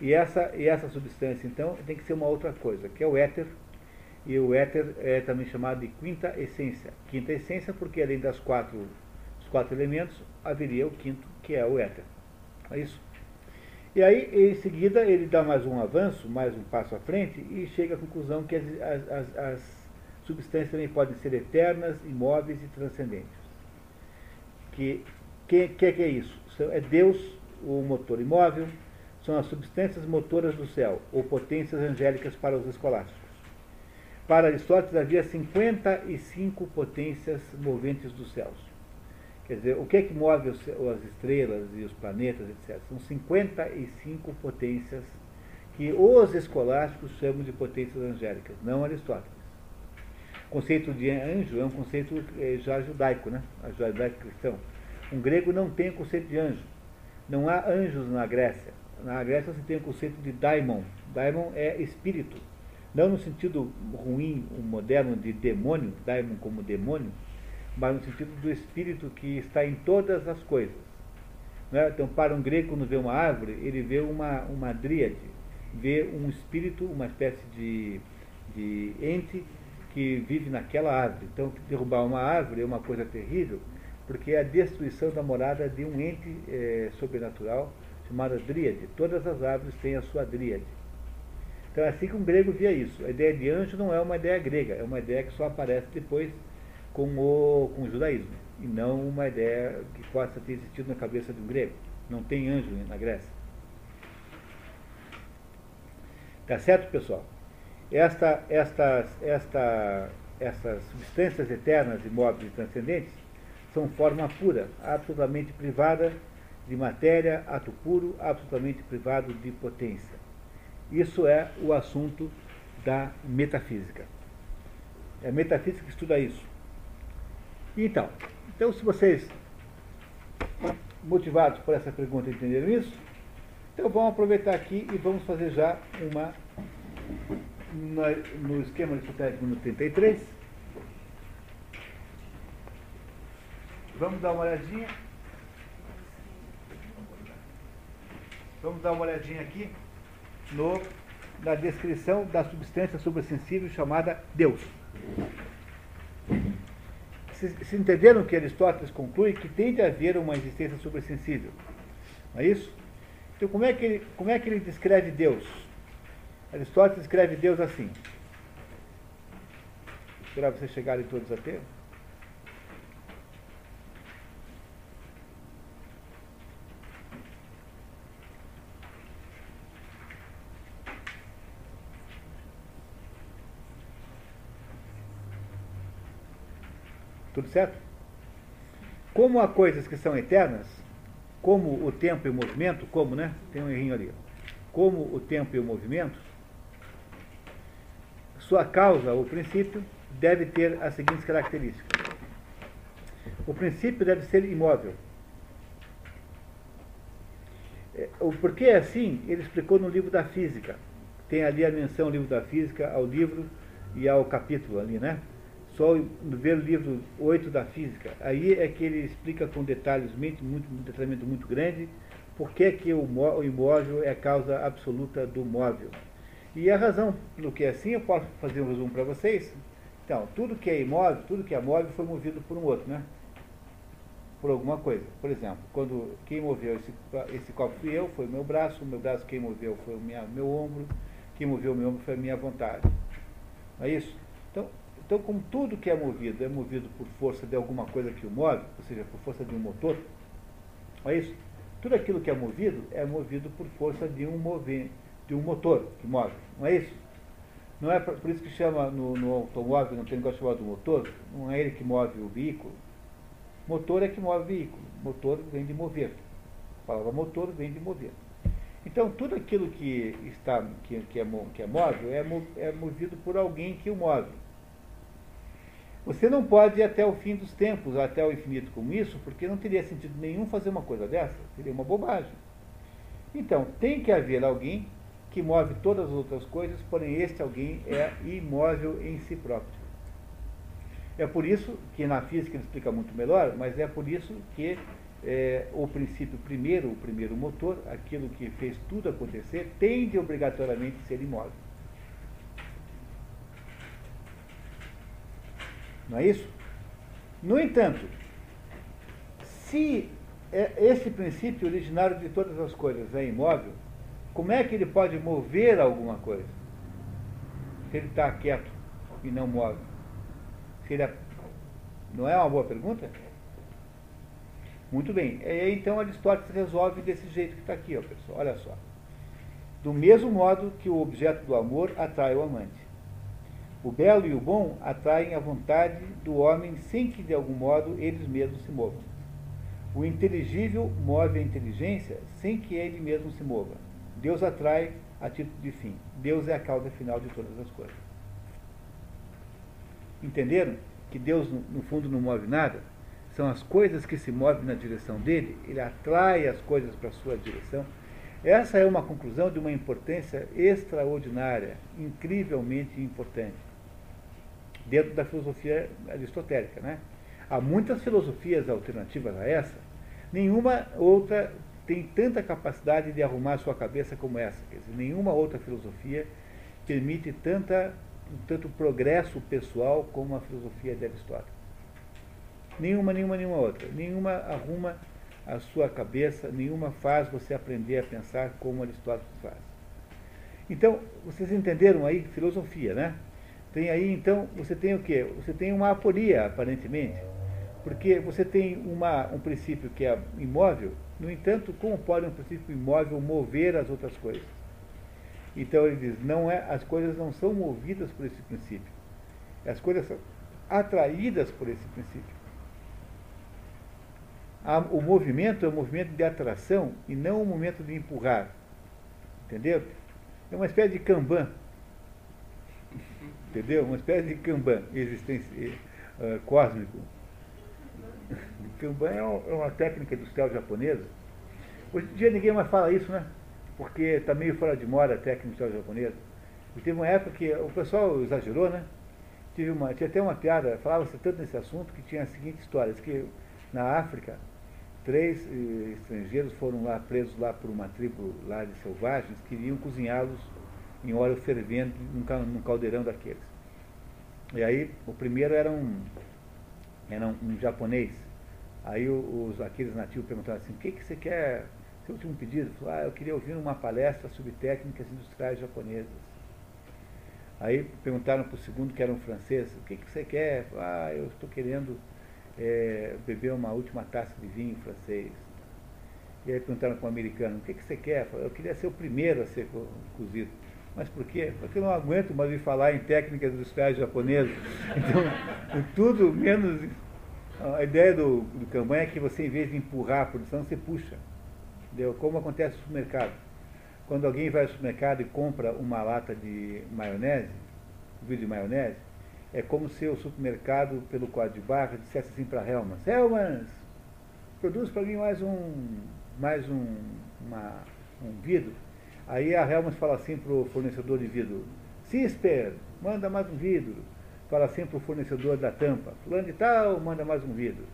E essa, e essa substância, então, tem que ser uma outra coisa, que é o éter, e o éter é também chamado de quinta essência. Quinta essência porque além das quatro, dos quatro elementos, haveria o quinto, que é o éter. É isso? E aí, em seguida, ele dá mais um avanço, mais um passo à frente, e chega à conclusão que as, as, as substâncias também podem ser eternas, imóveis e transcendentes. Que que, que é isso? É Deus, o motor imóvel, são as substâncias motoras do céu, ou potências angélicas para os escolásticos. Para Aristóteles havia 55 potências moventes dos céus. Quer dizer, o que é que move as estrelas e os planetas, etc. São 55 potências que os escolásticos chamam de potências angélicas, não Aristóteles. Conceito de anjo é um conceito eh, já judaico, né? judaico-cristão. Um grego não tem o conceito de anjo. Não há anjos na Grécia. Na Grécia você tem o conceito de daimon. Daimon é espírito. Não no sentido ruim, moderno de demônio, daimon como demônio, mas no sentido do espírito que está em todas as coisas. Né? Então, para um grego, quando vê uma árvore, ele vê uma, uma dríade, vê um espírito, uma espécie de, de ente que vive naquela árvore. Então, derrubar uma árvore é uma coisa terrível, porque é a destruição da morada de um ente é, sobrenatural chamado dríade. Todas as árvores têm a sua dríade. Então, é assim que um grego via isso. A ideia de anjo não é uma ideia grega, é uma ideia que só aparece depois com o, com o judaísmo, e não uma ideia que possa ter existido na cabeça de um grego. Não tem anjo na Grécia. Tá certo, pessoal? Esta, estas, esta, essas substâncias eternas, imóveis e transcendentes são forma pura, absolutamente privada de matéria, ato puro, absolutamente privado de potência. Isso é o assunto da metafísica. É a metafísica que estuda isso. Então, então se vocês, motivados por essa pergunta, entenderam isso, então vamos aproveitar aqui e vamos fazer já uma, no esquema aristotélico no 33. Vamos dar uma olhadinha. Vamos dar uma olhadinha aqui no, na descrição da substância supersensível chamada Deus se entenderam que Aristóteles conclui que tem de haver uma existência supersensível. Não é isso? Então, como é que ele, como é que ele descreve Deus? Aristóteles escreve Deus assim. Esperar vocês chegarem todos a ter. Tudo certo? Como há coisas que são eternas, como o tempo e o movimento, como, né? Tem um errinho ali. Como o tempo e o movimento, sua causa, o princípio, deve ter as seguintes características. O princípio deve ser imóvel. É, o porquê é assim, ele explicou no livro da física. Tem ali a menção ao livro da física, ao livro e ao capítulo ali, né? Só no ver o livro 8 da física. Aí é que ele explica com detalhes muito, muito, um detalhamento muito grande por que, que o imóvel é a causa absoluta do móvel. E a razão pelo que é assim, eu posso fazer um resumo para vocês. Então, tudo que é imóvel, tudo que é móvel foi movido por um outro, né? Por alguma coisa. Por exemplo, quando quem moveu esse, esse copo fui eu, foi o meu braço, o meu braço quem moveu foi o minha, meu ombro, quem moveu o meu ombro foi a minha vontade. Não é isso? Então, então, como tudo que é movido é movido por força de alguma coisa que o move, ou seja, por força de um motor, não é isso? Tudo aquilo que é movido é movido por força de um mover, de um motor que move, não é isso? Não é por isso que chama no, no automóvel, não tem negócio chamado motor, não é ele que move o veículo. Motor é que move o veículo. Motor vem de mover. A palavra motor vem de mover. Então, tudo aquilo que, está, que, que, é, que é móvel é, é movido por alguém que o move. Você não pode ir até o fim dos tempos, até o infinito como isso, porque não teria sentido nenhum fazer uma coisa dessa. Seria uma bobagem. Então, tem que haver alguém que move todas as outras coisas, porém este alguém é imóvel em si próprio. É por isso que na física ele explica muito melhor, mas é por isso que é, o princípio primeiro, o primeiro motor, aquilo que fez tudo acontecer, tem de obrigatoriamente ser imóvel. Não é isso? No entanto, se é, esse princípio originário de todas as coisas é imóvel, como é que ele pode mover alguma coisa? Se ele está quieto e não move. Se ele é... Não é uma boa pergunta? Muito bem. E então Aristóteles resolve desse jeito que está aqui, ó, pessoal. Olha só. Do mesmo modo que o objeto do amor atrai o amante. O belo e o bom atraem a vontade do homem sem que, de algum modo, eles mesmos se movam. O inteligível move a inteligência sem que ele mesmo se mova. Deus atrai a título de fim. Deus é a causa final de todas as coisas. Entenderam que Deus, no fundo, não move nada? São as coisas que se movem na direção dele, ele atrai as coisas para a sua direção. Essa é uma conclusão de uma importância extraordinária, incrivelmente importante dentro da filosofia aristotélica. Né? Há muitas filosofias alternativas a essa, nenhuma outra tem tanta capacidade de arrumar sua cabeça como essa. Quer dizer, nenhuma outra filosofia permite tanta, tanto progresso pessoal como a filosofia de Aristóteles. Nenhuma, nenhuma, nenhuma outra. Nenhuma arruma a sua cabeça, nenhuma faz você aprender a pensar como Aristóteles faz. Então, vocês entenderam aí filosofia, né? Tem aí, então, você tem o quê? Você tem uma aporia, aparentemente. Porque você tem uma, um princípio que é imóvel, no entanto, como pode um princípio imóvel mover as outras coisas? Então ele diz, não é, as coisas não são movidas por esse princípio. As coisas são atraídas por esse princípio. O movimento é um movimento de atração e não um movimento de empurrar. Entendeu? É uma espécie de Kanban entendeu? Uma espécie de Kanban existência, uh, cósmico. Kanban é, é uma técnica industrial japonesa. Hoje em dia ninguém mais fala isso, né? Porque está meio fora de moda a técnica industrial japonesa. E teve uma época que o pessoal exagerou, né? Tive uma, tinha até uma piada, falava-se tanto nesse assunto que tinha a seguinte história, que na África, três eh, estrangeiros foram lá presos lá por uma tribo lá de selvagens, queriam cozinhá-los em óleo fervendo num caldeirão daqueles. E aí o primeiro era um, era um japonês. Aí os, aqueles nativos perguntaram assim, o que, que você quer? Seu último pedido? Falou, ah, eu queria ouvir uma palestra sobre técnicas industriais japonesas. Aí perguntaram para o segundo, que era um francês, o que, que você quer? Falou, ah, eu estou querendo é, beber uma última taça de vinho francês. E aí perguntaram para o americano, o que, que você quer? Falou, eu queria ser o primeiro a ser cozido. Mas por quê? Porque eu não aguento mais ouvir falar em técnicas industriais japonesas. Então, tudo menos. A ideia do, do Kanban é que você, em vez de empurrar a produção, você puxa. Entendeu? Como acontece no supermercado. Quando alguém vai ao supermercado e compra uma lata de maionese, vidro de maionese, é como se o supermercado, pelo código de barra, dissesse assim para Helmans, Helmans, produz para mim mais um, mais um, uma um vidro, aí a Helmut fala assim para o fornecedor de vidro, Cisper, manda mais um vidro. Fala assim para o fornecedor da tampa, fulano de tal, manda mais um vidro.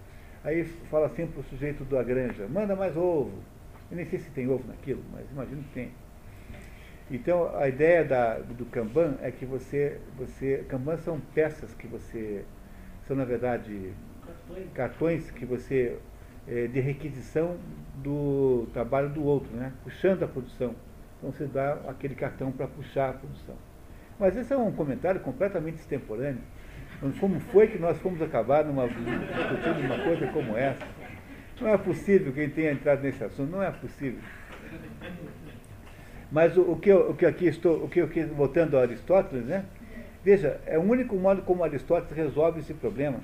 Aí fala assim para o sujeito da granja, manda mais ovo. Eu nem sei se tem ovo naquilo, mas imagino que tem. Então a ideia da, do Kanban é que você, você. Kanban são peças que você. São na verdade Cartões. cartões que você. É, de requisição do trabalho do outro, né? puxando a produção. Então você dá aquele cartão para puxar a produção. Mas esse é um comentário completamente extemporâneo. Como foi que nós fomos acabar numa, discutindo uma coisa como essa? Não é possível quem tenha entrado nesse assunto, não é possível. Mas o, o, que, eu, o que aqui estou, o que eu voltando a Aristóteles, né? Veja, é o único modo como Aristóteles resolve esse problema.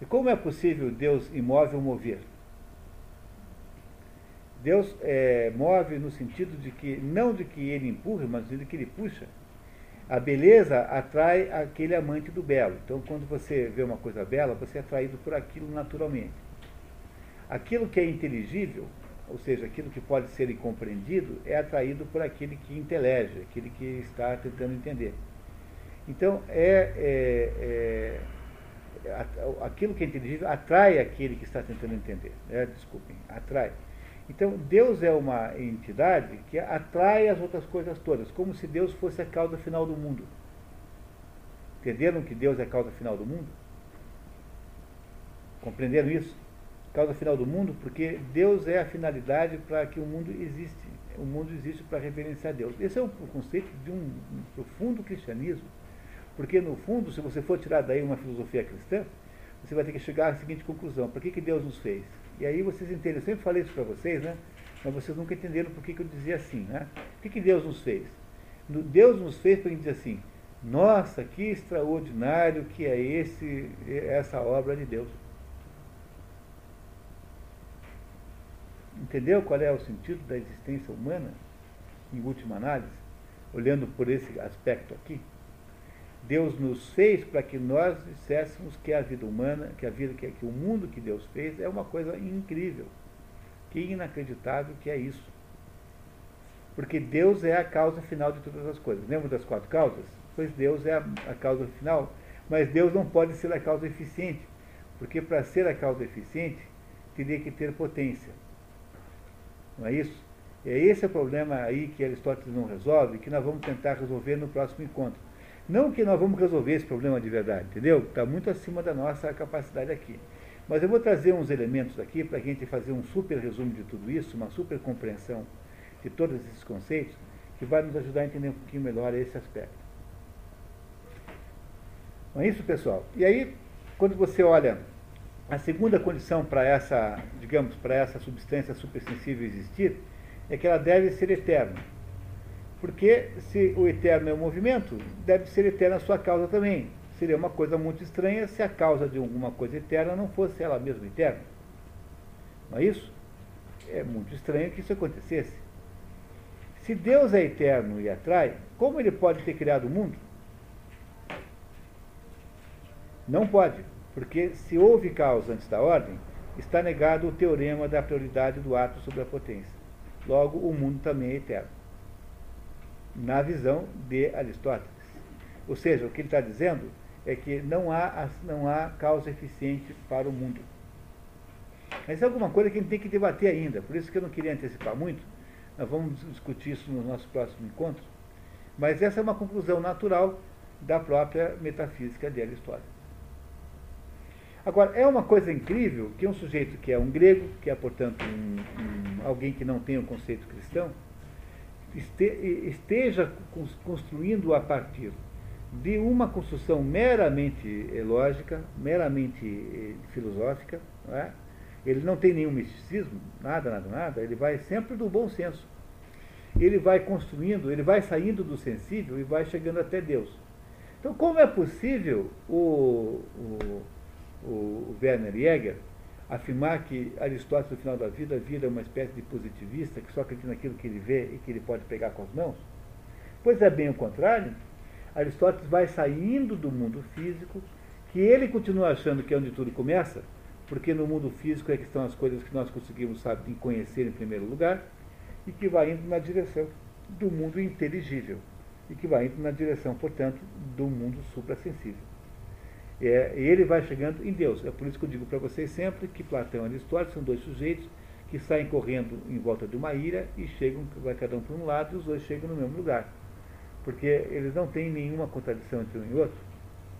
E como é possível Deus imóvel mover? Deus é, move no sentido de que, não de que ele empurre, mas de que ele puxa. A beleza atrai aquele amante do belo. Então, quando você vê uma coisa bela, você é atraído por aquilo naturalmente. Aquilo que é inteligível, ou seja, aquilo que pode ser incompreendido, é atraído por aquele que intelege, aquele que está tentando entender. Então, é, é, é aquilo que é inteligível atrai aquele que está tentando entender. É, desculpem, atrai. Então, Deus é uma entidade que atrai as outras coisas todas, como se Deus fosse a causa final do mundo. Entenderam que Deus é a causa final do mundo? Compreenderam isso? Causa final do mundo, porque Deus é a finalidade para que o mundo existe. O mundo existe para reverenciar Deus. Esse é o conceito de um, profundo cristianismo, porque no fundo, se você for tirar daí uma filosofia cristã, você vai ter que chegar à seguinte conclusão: por que, que Deus nos fez? E aí vocês entendem, eu sempre falei isso para vocês, né? Mas vocês nunca entenderam por que, eu dizia assim, né? O que, que Deus nos fez? Deus nos fez para dizer assim, nossa, que extraordinário que é esse, essa obra de Deus. Entendeu qual é o sentido da existência humana, em última análise? Olhando por esse aspecto aqui. Deus nos fez para que nós disséssemos que a vida humana, que a vida, que, que o mundo que Deus fez é uma coisa incrível. Que inacreditável que é isso. Porque Deus é a causa final de todas as coisas. Lembra das quatro causas? Pois Deus é a, a causa final. Mas Deus não pode ser a causa eficiente. Porque para ser a causa eficiente, teria que ter potência. Não é isso? É esse o problema aí que Aristóteles não resolve, que nós vamos tentar resolver no próximo encontro. Não que nós vamos resolver esse problema de verdade, entendeu? Está muito acima da nossa capacidade aqui. Mas eu vou trazer uns elementos aqui para a gente fazer um super resumo de tudo isso, uma super compreensão de todos esses conceitos, que vai nos ajudar a entender um pouquinho melhor esse aspecto. Não é isso, pessoal? E aí, quando você olha a segunda condição para essa, digamos, para essa substância supersensível existir, é que ela deve ser eterna. Porque se o eterno é o movimento, deve ser eterna a sua causa também. Seria uma coisa muito estranha se a causa de alguma coisa eterna não fosse ela mesma eterna. Não é isso? É muito estranho que isso acontecesse. Se Deus é eterno e atrai, como ele pode ter criado o mundo? Não pode, porque se houve causa antes da ordem, está negado o teorema da prioridade do ato sobre a potência. Logo, o mundo também é eterno na visão de Aristóteles. Ou seja, o que ele está dizendo é que não há, não há causa eficiente para o mundo. Mas é alguma coisa que a gente tem que debater ainda, por isso que eu não queria antecipar muito. Nós vamos discutir isso no nosso próximo encontro. Mas essa é uma conclusão natural da própria metafísica de Aristóteles. Agora, é uma coisa incrível que um sujeito que é um grego, que é, portanto, um, um, alguém que não tem o conceito cristão, esteja construindo a partir de uma construção meramente lógica, meramente eh, filosófica, não é? ele não tem nenhum misticismo, nada, nada, nada, ele vai sempre do bom senso. Ele vai construindo, ele vai saindo do sensível e vai chegando até Deus. Então, como é possível o, o, o Werner Jäger afirmar que Aristóteles, no final da vida, vira uma espécie de positivista que só acredita naquilo que ele vê e que ele pode pegar com as mãos? Pois é bem o contrário. Aristóteles vai saindo do mundo físico, que ele continua achando que é onde tudo começa, porque no mundo físico é que estão as coisas que nós conseguimos sabe, conhecer em primeiro lugar, e que vai indo na direção do mundo inteligível e que vai indo na direção, portanto, do mundo suprassensível. É, ele vai chegando em Deus. É por isso que eu digo para vocês sempre que Platão e Aristóteles são dois sujeitos que saem correndo em volta de uma ilha e chegam, vai cada um para um lado e os dois chegam no mesmo lugar. Porque eles não têm nenhuma contradição entre um e outro.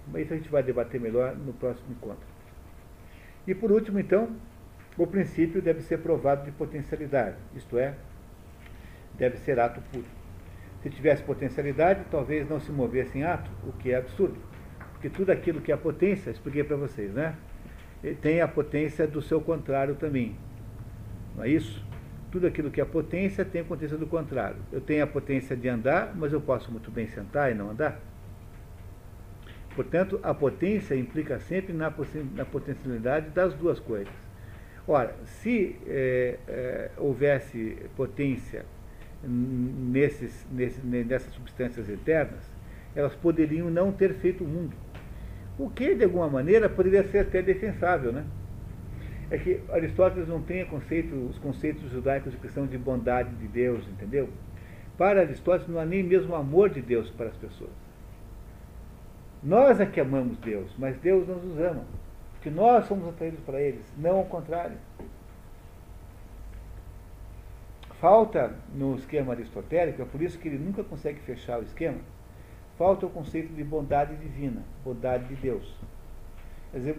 Mas isso a gente vai debater melhor no próximo encontro. E por último, então, o princípio deve ser provado de potencialidade, isto é, deve ser ato puro. Se tivesse potencialidade, talvez não se movesse em ato, o que é absurdo. Porque tudo aquilo que é potência, expliquei para vocês, né? Tem a potência do seu contrário também. Não é isso? Tudo aquilo que é potência tem potência do contrário. Eu tenho a potência de andar, mas eu posso muito bem sentar e não andar. Portanto, a potência implica sempre na, na potencialidade das duas coisas. Ora, se é, é, houvesse potência nesses, nesses, nessas substâncias eternas, elas poderiam não ter feito o mundo. O que, de alguma maneira, poderia ser até defensável, né? É que Aristóteles não tem conceito, os conceitos judaicos de questão de bondade de Deus, entendeu? Para Aristóteles não há nem mesmo amor de Deus para as pessoas. Nós é que amamos Deus, mas Deus não nos ama. Porque nós somos atraídos para eles, não ao contrário. Falta no esquema aristotélico, é por isso que ele nunca consegue fechar o esquema, falta o conceito de bondade divina, bondade de Deus.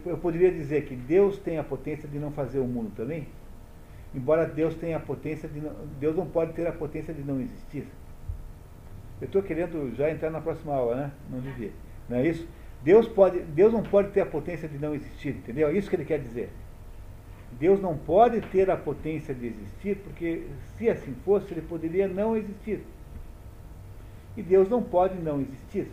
Eu poderia dizer que Deus tem a potência de não fazer o mundo também, embora Deus tenha a potência de não, Deus não pode ter a potência de não existir. Eu estou querendo já entrar na próxima aula, né? Não devia. Não é isso? Deus, pode, Deus não pode ter a potência de não existir, entendeu? É isso que ele quer dizer. Deus não pode ter a potência de existir, porque se assim fosse, ele poderia não existir. E Deus não pode não existir.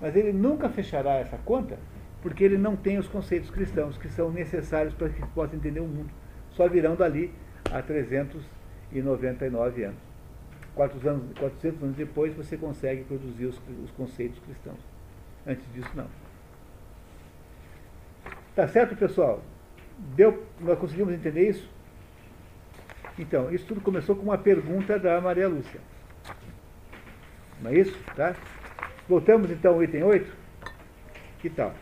Mas ele nunca fechará essa conta, porque ele não tem os conceitos cristãos que são necessários para que possa entender o mundo. Só virão dali a 399 anos. 400 anos, 400 anos depois você consegue produzir os, os conceitos cristãos. Antes disso, não. Tá certo, pessoal? Deu, nós conseguimos entender isso? Então, isso tudo começou com uma pergunta da Maria Lúcia. Não é isso? Tá? Voltamos então ao item 8? Que tal?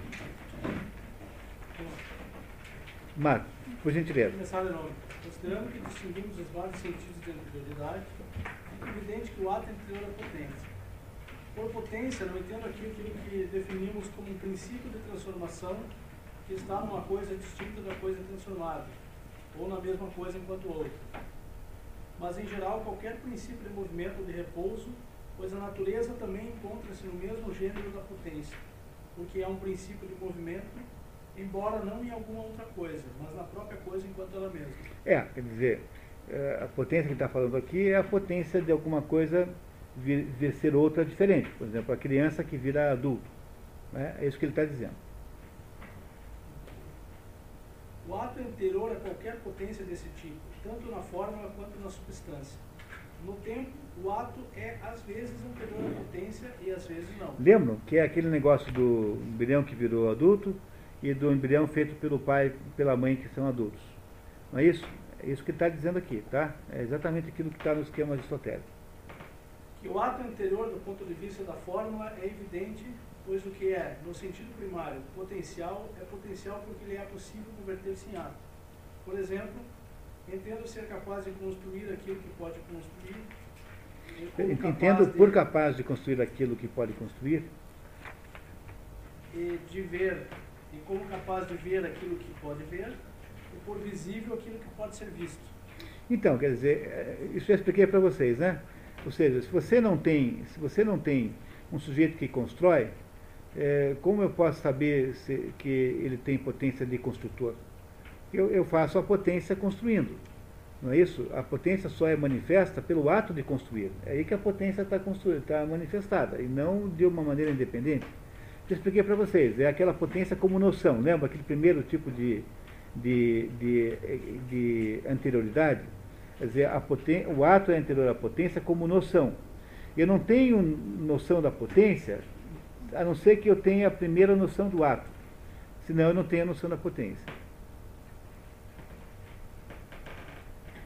Marcos, por gentileza. Começar de novo. Considerando que distinguimos os vários sentidos de anterioridade, é evidente que o ato é anterior à potência. Por potência, não entendo aqui aquilo que definimos como um princípio de transformação que está numa coisa distinta da coisa transformada, ou na mesma coisa enquanto outra. Mas, em geral, qualquer princípio de movimento de repouso, pois a natureza também encontra-se no mesmo gênero da potência, porque é um princípio de movimento, embora não em alguma outra coisa, mas na própria coisa enquanto ela mesma. É, quer dizer, é, a potência que ele está falando aqui é a potência de alguma coisa vir, vir ser outra diferente. Por exemplo, a criança que vira adulto. Né? É isso que ele está dizendo. O ato é anterior a qualquer potência desse tipo, tanto na fórmula quanto na substância. No tempo, o ato é às vezes anterior à potência e às vezes não. Lembram que é aquele negócio do embrião que virou adulto e do embrião feito pelo pai e pela mãe que são adultos. Não é isso? É isso que está dizendo aqui, tá? É exatamente aquilo que está no esquema aristotélico. Que o ato anterior, do ponto de vista da fórmula, é evidente pois o que é, no sentido primário, potencial, é potencial porque lhe é possível converter-se em ato. Por exemplo, entendo ser capaz de construir aquilo que pode construir. Entendo de, por capaz de construir aquilo que pode construir. E de ver, e como capaz de ver aquilo que pode ver, e por visível aquilo que pode ser visto. Então, quer dizer, é, isso eu expliquei para vocês, né? Ou seja, se você não tem, se você não tem um sujeito que constrói, é, como eu posso saber se, que ele tem potência de construtor? Eu, eu faço a potência construindo. Não é isso? A potência só é manifesta pelo ato de construir. É aí que a potência está tá manifestada, e não de uma maneira independente. Eu expliquei para vocês, é aquela potência como noção. Lembra aquele primeiro tipo de, de, de, de anterioridade? Quer dizer, poten o ato é anterior à potência como noção. Eu não tenho noção da potência a não ser que eu tenha a primeira noção do ato. Senão eu não tenho a noção da potência.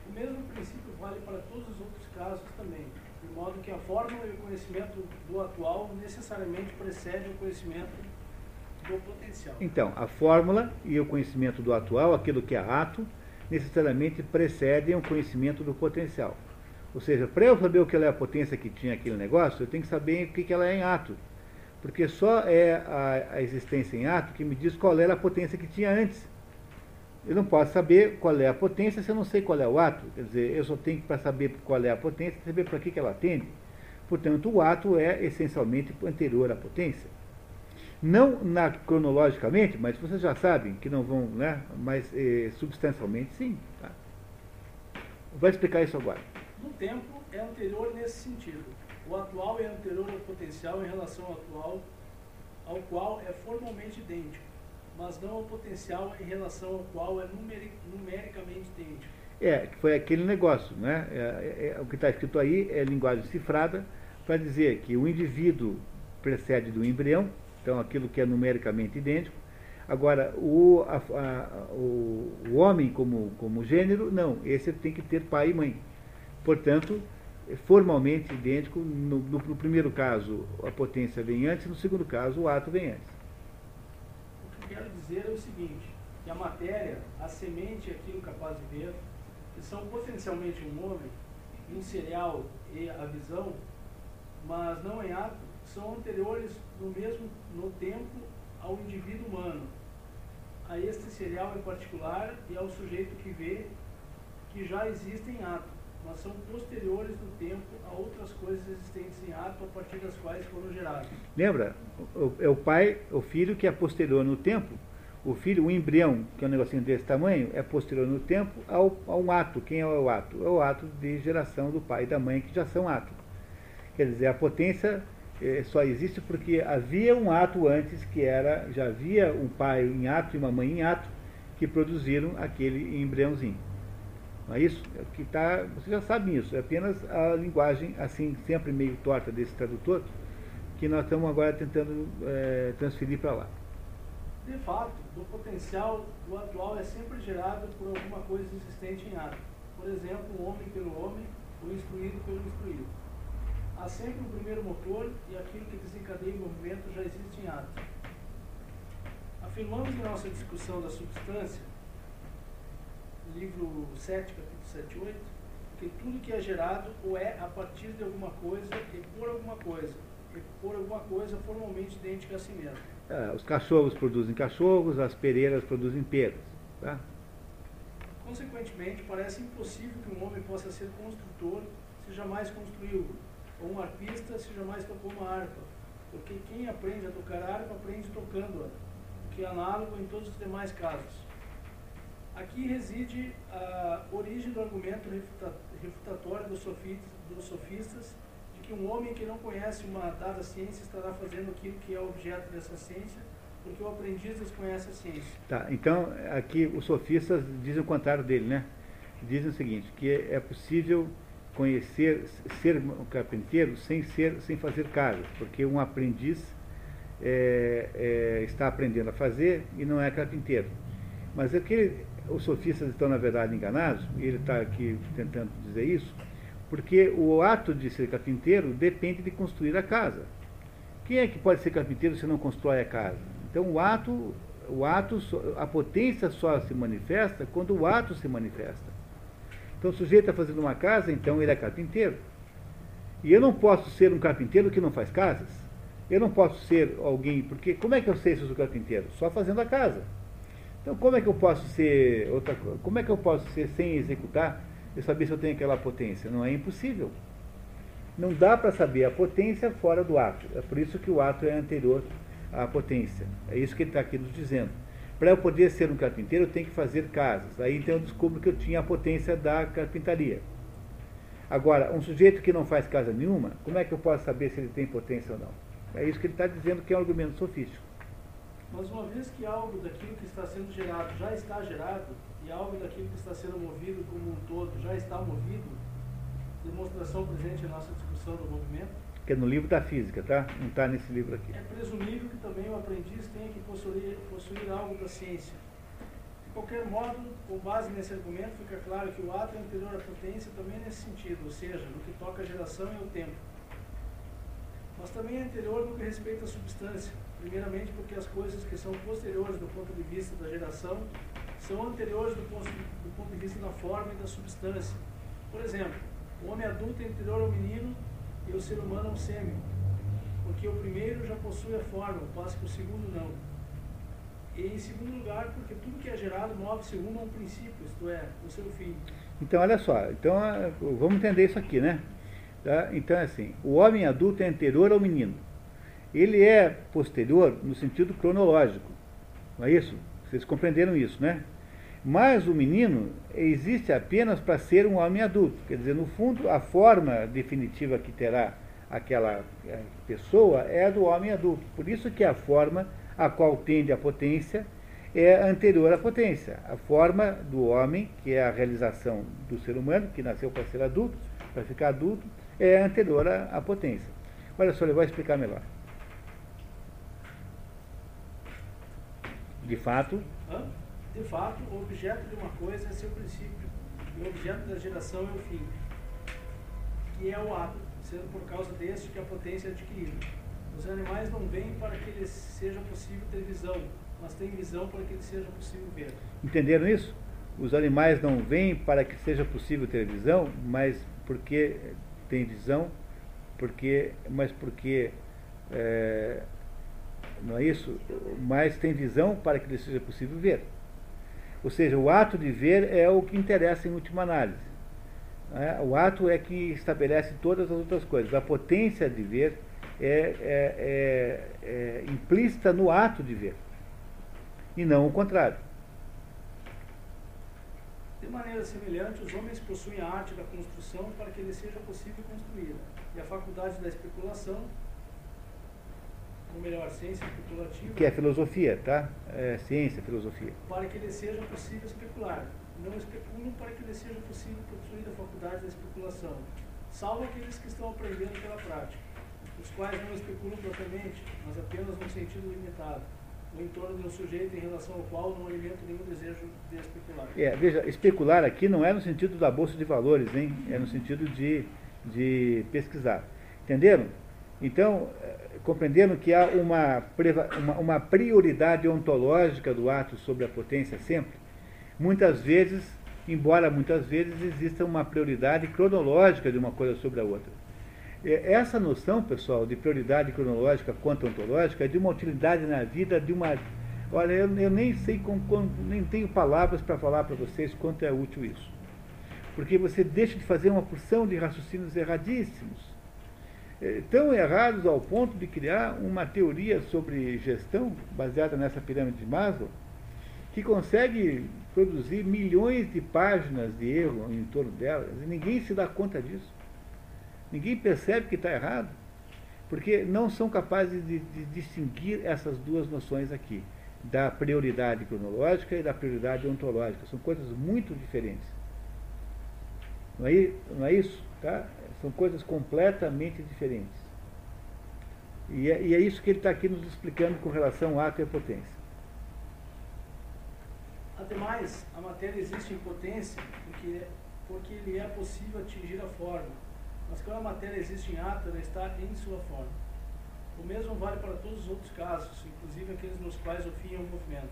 O mesmo princípio vale vale para todos os outros casos também, de modo que a fórmula e o conhecimento do atual necessariamente precede o conhecimento do potencial. Então, a fórmula e o conhecimento do atual, aquilo que é ato, necessariamente precedem o conhecimento do potencial. Ou seja, para eu saber o que é a potência que tinha aquele negócio, eu tenho que saber o que ela é em ato. Porque só é a, a existência em ato que me diz qual era a potência que tinha antes. Eu não posso saber qual é a potência se eu não sei qual é o ato. Quer dizer, eu só tenho que, para saber qual é a potência, saber para que, que ela atende. Portanto, o ato é essencialmente anterior à potência. Não na, cronologicamente, mas vocês já sabem que não vão, né? Mas eh, substancialmente sim. Tá? Vai explicar isso agora. No tempo é anterior nesse sentido. O atual é anterior ao potencial em relação ao atual, ao qual é formalmente idêntico, mas não ao potencial em relação ao qual é numericamente idêntico. É, foi aquele negócio, né? É, é, é, o que está escrito aí é linguagem cifrada para dizer que o indivíduo precede do embrião, então aquilo que é numericamente idêntico. Agora, o, a, a, o, o homem como, como gênero, não, esse tem que ter pai e mãe. Portanto, é formalmente idêntico, no, no, no, primeiro caso a potência vem antes, no segundo caso o ato vem antes. Quero dizer é o seguinte, que a matéria, a semente e aquilo capaz de ver, que são potencialmente um homem, um cereal e a visão, mas não em ato, são anteriores no mesmo no tempo ao indivíduo humano, a este cereal em particular e ao sujeito que vê que já existe em ato, mas são posteriores no tempo a outras coisas existentes em ato a partir das quais foram geradas. Lembra? É o pai, o filho que é posterior no tempo. O filho, o embrião, que é um negocinho desse tamanho, é posterior no tempo ao, a um ato. Quem é o ato? É o ato de geração do pai e da mãe, que já são ato. Quer dizer, a potência é, só existe porque havia um ato antes que era, já havia um pai em ato e uma mãe em ato que produziram aquele embriãozinho. Não é isso? É que tá, você já sabe isso, é apenas a linguagem assim, sempre meio torta desse tradutor, que nós estamos agora tentando é, transferir para lá. De fato, o potencial do atual é sempre gerado por alguma coisa existente em ato. Por exemplo, o homem pelo homem, o instruído pelo instruído. Há sempre um primeiro motor e aquilo que desencadeia o movimento já existe em ato. Afirmamos em nossa discussão da substância, livro 7, capítulo 7 e 8, que tudo que é gerado ou é a partir de alguma coisa e por alguma coisa, e por alguma coisa formalmente idêntica a si mesmo. É, os cachorros produzem cachorros, as pereiras produzem peras. Tá? Consequentemente, parece impossível que um homem possa ser construtor se jamais construiu ou um arpista se jamais tocou uma harpa, porque quem aprende a tocar harpa aprende tocando-a, o que é análogo em todos os demais casos. Aqui reside a origem do argumento refutatório dos sofistas, dos sofistas de que um homem que não conhece uma dada ciência estará fazendo aquilo que é objeto dessa ciência, porque o aprendiz desconhece a ciência. Tá, então aqui os sofistas dizem o contrário dele, né? Dizem o seguinte, que é possível conhecer, ser um carpinteiro sem, ser, sem fazer casas, porque um aprendiz é, é, está aprendendo a fazer e não é carpinteiro. Mas aquele, os sofistas estão, na verdade, enganados, e ele está aqui tentando dizer isso, porque o ato de ser carpinteiro depende de construir a casa. Quem é que pode ser carpinteiro se não constrói a casa? Então, o ato, o ato, a potência só se manifesta quando o ato se manifesta. Então o sujeito está fazendo uma casa, então ele é carpinteiro. E eu não posso ser um carpinteiro que não faz casas. Eu não posso ser alguém, porque como é que eu sei se eu sou carpinteiro? Só fazendo a casa. Então como é que eu posso ser outra Como é que eu posso ser sem executar e saber se eu tenho aquela potência? Não é impossível. Não dá para saber a potência fora do ato. É por isso que o ato é anterior à potência. É isso que ele está aqui nos dizendo. Para eu poder ser um carpinteiro, eu tenho que fazer casas. Aí então eu descubro que eu tinha a potência da carpintaria. Agora, um sujeito que não faz casa nenhuma, como é que eu posso saber se ele tem potência ou não? É isso que ele está dizendo que é um argumento sofístico. Mas uma vez que algo daquilo que está sendo gerado já está gerado, e algo daquilo que está sendo movido como um todo já está movido, demonstração presente em nossa discussão do movimento, que é no livro da física, tá? Não está nesse livro aqui. É presumível que também o aprendiz tenha que possuir, possuir algo da ciência. De qualquer modo, com base nesse argumento, fica claro que o ato é anterior à potência também nesse sentido, ou seja, no que toca à geração e ao tempo. Mas também é anterior no que respeita à substância, primeiramente porque as coisas que são posteriores do ponto de vista da geração são anteriores do ponto, do ponto de vista da forma e da substância. Por exemplo, o homem adulto é anterior ao menino e o ser humano ao sêmen, porque o primeiro já possui a forma, passo que o segundo não. E em segundo lugar, porque tudo que é gerado move-se rumo a um princípio, isto é, o seu fim. Então, olha só, então ah, vamos entender isso aqui, né? Tá? Então, assim, o homem adulto é anterior ao menino. Ele é posterior no sentido cronológico, não é isso? Vocês compreenderam isso, né? Mas o menino existe apenas para ser um homem adulto. Quer dizer, no fundo, a forma definitiva que terá aquela eh, pessoa é a do homem adulto. Por isso que a forma a qual tende a potência, é anterior à potência. A forma do homem, que é a realização do ser humano, que nasceu para ser adulto, para ficar adulto, é anterior à, potência. Olha só, ele vai explicar melhor. De fato. De fato, o objeto de uma coisa é seu princípio, e o objeto da geração é o fim, que é o ato, sendo por causa deste que a potência é adquirida. Os animais não vêm para que lhes seja possível ter visão, mas têm visão para que lhes seja possível ver. Entenderam isso? Os animais não vêm para que seja possível ter visão, mas porque tem visão, porque, mas porque é, não é isso? Mas tem visão para que lhes seja possível ver. Ou seja, o ato de ver é o que interessa em última análise. É? O ato é que estabelece todas as outras coisas. A potência de ver é, é, é, é implícita no ato de ver, e não o contrário. De maneira semelhante, os homens possuem a arte da construção para que lhe seja possível construí-la, e a faculdade da especulação, ou melhor, ciência especulativa. Que é filosofia, tá? É ciência, filosofia. Para que lhe seja possível especular. Não especulam para que lhe seja possível possuir a faculdade da especulação, salvo aqueles que estão aprendendo pela prática os quais não especulam propriamente, mas apenas num sentido limitado, no entorno de um sujeito em relação ao qual não alimenta nenhum desejo de especular. É, veja, especular aqui não é no sentido da bolsa de valores, hein? é no sentido de, de pesquisar. Entenderam? Então, eh, compreenderam que há uma, uma, uma prioridade ontológica do ato sobre a potência sempre? Muitas vezes, embora muitas vezes exista uma prioridade cronológica de uma coisa sobre a outra. Essa noção, pessoal, de prioridade cronológica quanto ontológica é de uma utilidade na vida de uma. Olha, eu, eu nem sei, com, com, nem tenho palavras para falar para vocês quanto é útil isso. Porque você deixa de fazer uma porção de raciocínios erradíssimos. É, tão errados ao ponto de criar uma teoria sobre gestão, baseada nessa pirâmide de Maslow, que consegue produzir milhões de páginas de erro em torno delas, e ninguém se dá conta disso. Ninguém percebe que está errado, porque não são capazes de, de distinguir essas duas noções aqui, da prioridade cronológica e da prioridade ontológica. São coisas muito diferentes. Não é, não é isso? Tá? São coisas completamente diferentes. E é, e é isso que ele está aqui nos explicando com relação ao ato e à potência. Ademais, a matéria existe em potência porque, porque lhe é possível atingir a forma mas quando a matéria existe em ato, ela está em sua forma. O mesmo vale para todos os outros casos, inclusive aqueles nos quais o fim é um movimento.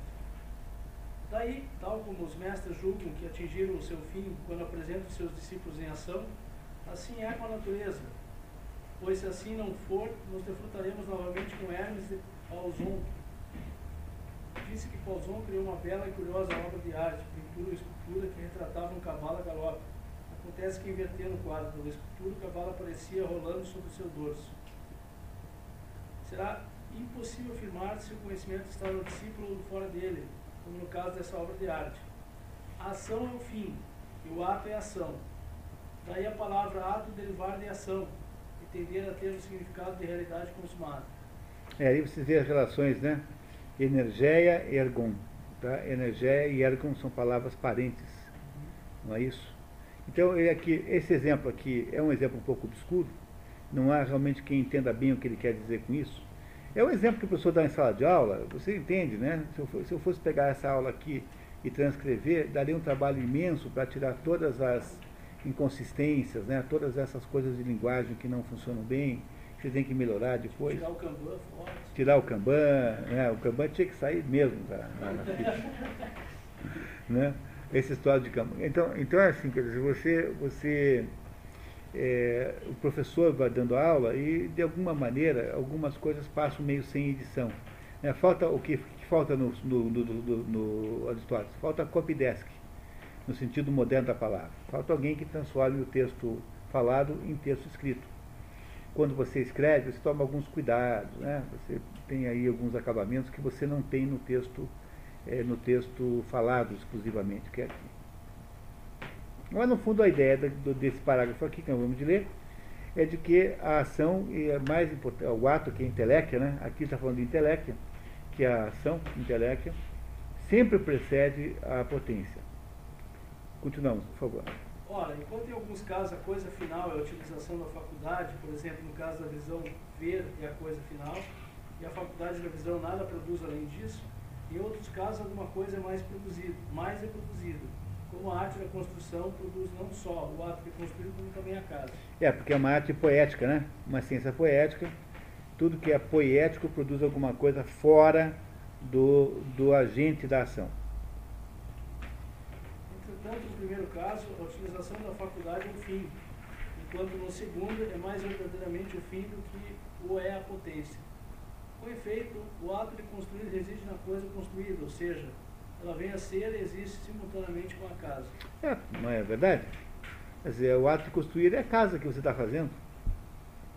Daí, tal como os mestres julgam que atingiram o seu fim quando apresentam seus discípulos em ação, assim é com a natureza. Pois se assim não for, nos defrutaremos novamente com Hermes de Paulson. Disse que Paulson criou uma bela e curiosa obra de arte, pintura e escultura que retratava um cavalo a galope Acontece que invertendo o quadro da escultura, o cavalo aparecia rolando sobre o seu dorso. Será impossível afirmar se o conhecimento está no discípulo ou fora dele, como no caso dessa obra de arte. A ação é o fim, e o ato é a ação. Daí a palavra ato derivar de ação, e tender a ter o significado de realidade consumada. É, aí você vê as relações, né? Energeia ergon. Tá? Energeia e ergon são palavras parentes, não é isso? Então, aqui, esse exemplo aqui é um exemplo um pouco obscuro, não há realmente quem entenda bem o que ele quer dizer com isso. É um exemplo que o professor dá em sala de aula, você entende, né? Se eu, se eu fosse pegar essa aula aqui e transcrever, daria um trabalho imenso para tirar todas as inconsistências, né? todas essas coisas de linguagem que não funcionam bem, que você tem que melhorar depois. Tirar o Kanban fora. Tirar o Kanban, né? o Kanban tinha que sair mesmo da, da ficha. né? Essa história de Kanban. Então, então é assim, quer dizer, você, você é, o professor vai dando aula e de alguma maneira algumas coisas passam meio sem edição. É, falta o que, que falta no, no, no, no, no? Falta copydesk, no sentido moderno da palavra. Falta alguém que transforme o texto falado em texto escrito. Quando você escreve, você toma alguns cuidados, né? você tem aí alguns acabamentos que você não tem no texto, é, no texto falado exclusivamente, que é aqui. Mas, no fundo, a ideia desse parágrafo aqui, que nós vamos ler, é de que a ação é mais importante, o ato que é intelecto, né? aqui está falando de intelecto, que é a ação intelecto, sempre precede a potência. Continuamos, por favor. Ora, enquanto em alguns casos a coisa final é a utilização da faculdade, por exemplo, no caso da visão, ver é a coisa final, e a faculdade da visão nada produz além disso, em outros casos alguma coisa é mais produzida, mais é produzido como a arte da construção produz não só o ato de construir, como também a casa. É, porque é uma arte poética, né? Uma ciência poética. Tudo que é poético produz alguma coisa fora do, do agente da ação. Entretanto, no primeiro caso, a utilização da faculdade é o fim, enquanto no segundo é mais verdadeiramente o fim do que o é a potência. Com efeito, o ato de construir reside na coisa construída, ou seja, ela vem a ser e existe simultaneamente com a casa. É, não é verdade? Quer dizer, o ato de construir é a casa que você está fazendo.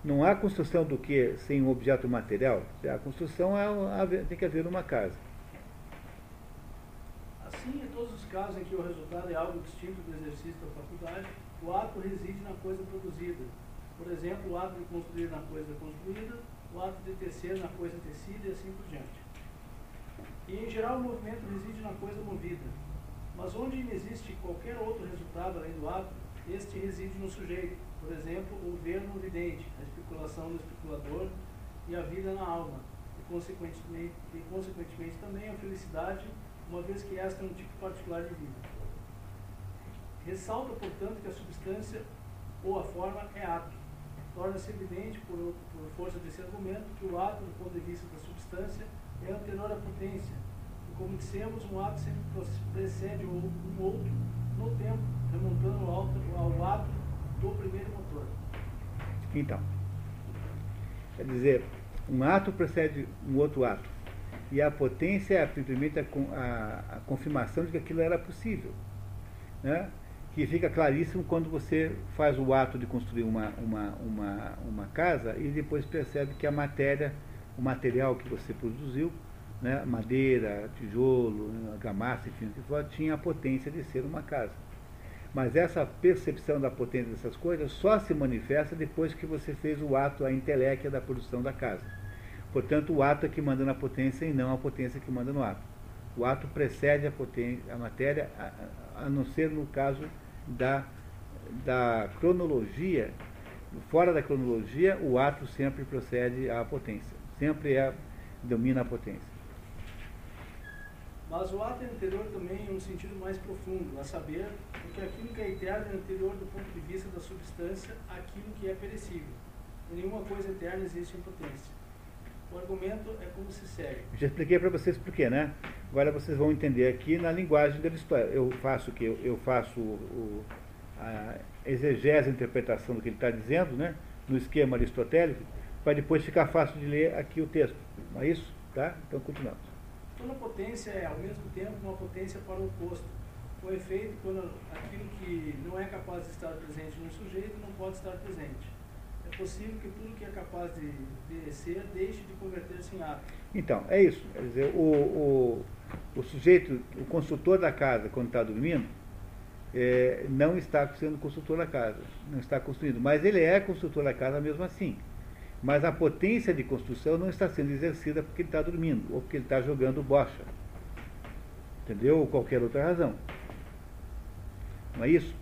Não há construção do que sem um objeto material. A construção é, tem que haver uma casa. Assim, em todos os casos em que o resultado é algo distinto do exercício da faculdade, o ato reside na coisa produzida. Por exemplo, o ato de construir na coisa construída, o ato de tecer na coisa tecida e assim por diante. E, em geral, o movimento reside na coisa movida. Mas onde existe qualquer outro resultado além do ato, este reside no sujeito. Por exemplo, o ver no vidente, a especulação no especulador e a vida na alma. E, consequentemente, e, consequentemente também a felicidade, uma vez que esta é um tipo particular de vida. Ressalta, portanto, que a substância ou a forma é ato. Torna-se evidente, por, por força desse argumento, que o ato, do ponto de vista da substância, é anterior à potência. E como dissemos, um ato sempre precede um outro no tempo, remontando ao, ao ato do primeiro motor. Então, quer dizer, um ato precede um outro ato. E a potência é simplesmente a, a, a confirmação de que aquilo era possível. Né? que fica claríssimo quando você faz o ato de construir uma, uma, uma, uma casa e depois percebe que a matéria o material que você produziu, né, madeira, tijolo, argamassa, enfim, que for, tinha a potência de ser uma casa. Mas essa percepção da potência dessas coisas só se manifesta depois que você fez o ato, a inteléquia da produção da casa. Portanto, o ato é que manda na potência e não a potência que manda no ato. O ato precede a, potência, a matéria, a, a não ser no caso da, da cronologia. Fora da cronologia, o ato sempre procede à potência sempre é, domina a potência. Mas o ato é anterior também em um sentido mais profundo, a saber, porque aquilo que é eterno é anterior do ponto de vista da substância àquilo que é perecível. Nenhuma coisa eterna existe em potência. O argumento é como se segue. Já expliquei para vocês por quê, né? Agora vocês vão entender aqui na linguagem da história. Eu faço o que eu faço o, a exegese, a interpretação do que ele está dizendo, né? No esquema aristotélico para depois ficar fácil de ler aqui o texto. Não é isso? Tá? Então continuamos. Toda potência é, ao mesmo tempo, uma potência para o oposto. Com efeito, quando aquilo que não é capaz de estar presente no sujeito não pode estar presente. Possível que tudo que é capaz de, ser deixe de converter-se em ato. Então, é isso. Quer dizer, o, o, o sujeito, o construtor da casa, quando está dormindo, é, não está sendo construtor da casa, não está construindo, mas ele é construtor da casa mesmo assim. Mas a potência de construção não está sendo exercida porque ele está dormindo, ou porque ele está jogando bocha. Entendeu? Ou qualquer outra razão. Não é isso?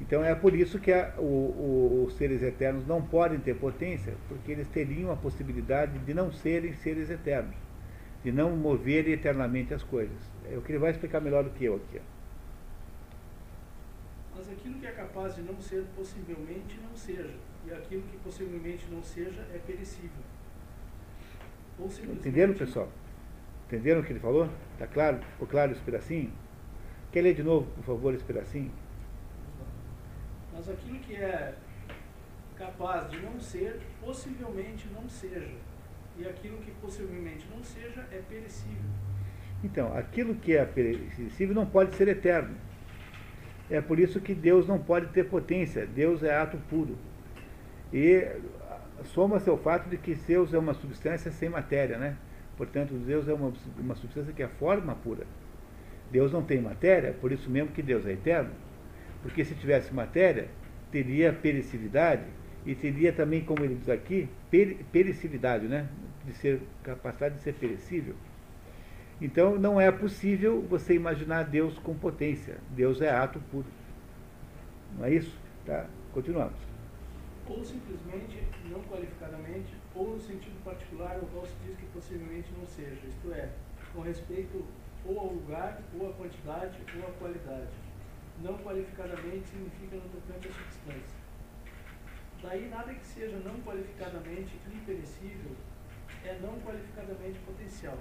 Então é por isso que a, o, o, os seres eternos não podem ter potência, porque eles teriam a possibilidade de não serem seres eternos. de não mover eternamente as coisas. É o que ele vai explicar melhor do que eu aqui. Mas aquilo que é capaz de não ser, possivelmente não seja. E aquilo que possivelmente não seja é perecível. Entenderam, pessoal? Entenderam o que ele falou? Está claro? Ficou claro esse pedacinho? Quer ler de novo, por favor, esse pedacinho? Mas aquilo que é capaz de não ser, possivelmente não seja. E aquilo que possivelmente não seja é perecível. Então, aquilo que é perecível não pode ser eterno. É por isso que Deus não pode ter potência. Deus é ato puro. E soma-se ao fato de que Deus é uma substância sem matéria, né? Portanto, Deus é uma, uma substância que é forma pura. Deus não tem matéria, por isso mesmo que Deus é eterno. Porque se tivesse matéria, teria perecividade e teria também, como ele diz aqui, per, perecividade, né? De ser capacidade de ser perecível. Então não é possível você imaginar Deus com potência. Deus é ato puro. Não é isso? Tá? Continuamos. Ou simplesmente, não qualificadamente, ou no sentido particular, o qual se diz que possivelmente não seja. Isto é, com respeito ou ao lugar, ou à quantidade, ou à qualidade. Não qualificadamente significa no tocante à substância. Daí nada que seja não qualificadamente imperecível é não qualificadamente potencial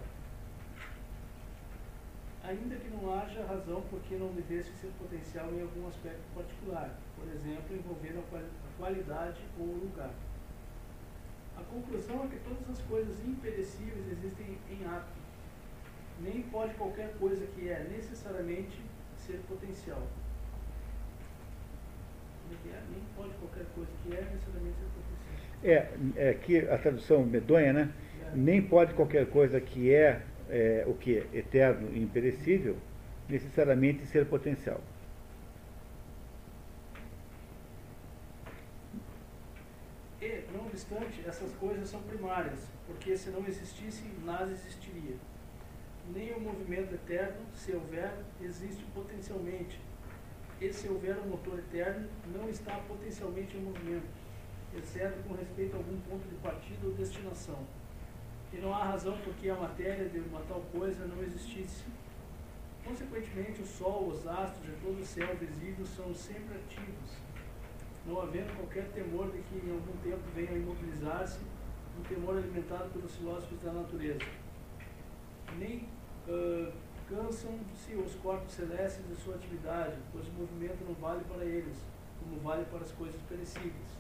ainda que não haja razão por que não devesse ser potencial em algum aspecto particular, por exemplo, envolvendo a qualidade ou o lugar. A conclusão é que todas as coisas imperecíveis existem em ato. Nem pode qualquer coisa que é necessariamente ser potencial. Nem pode qualquer coisa que é necessariamente. É, é que a tradução medonha, né? Nem pode qualquer coisa que é é, o que é eterno e imperecível, necessariamente ser potencial. E, não obstante, essas coisas são primárias, porque se não existissem, nada existiria. Nem o movimento eterno, se houver, existe potencialmente. E se houver um motor eterno, não está potencialmente em movimento, exceto com respeito a algum ponto de partida ou destinação e não há razão por que a matéria de uma tal coisa não existisse. Consequentemente, o Sol, os astros e todo o céu visível são sempre ativos, não havendo qualquer temor de que em algum tempo venham a imobilizar-se, um temor alimentado pelos filósofos da natureza. Nem uh, cansam-se os corpos celestes de sua atividade, pois o movimento não vale para eles, como vale para as coisas perecíveis.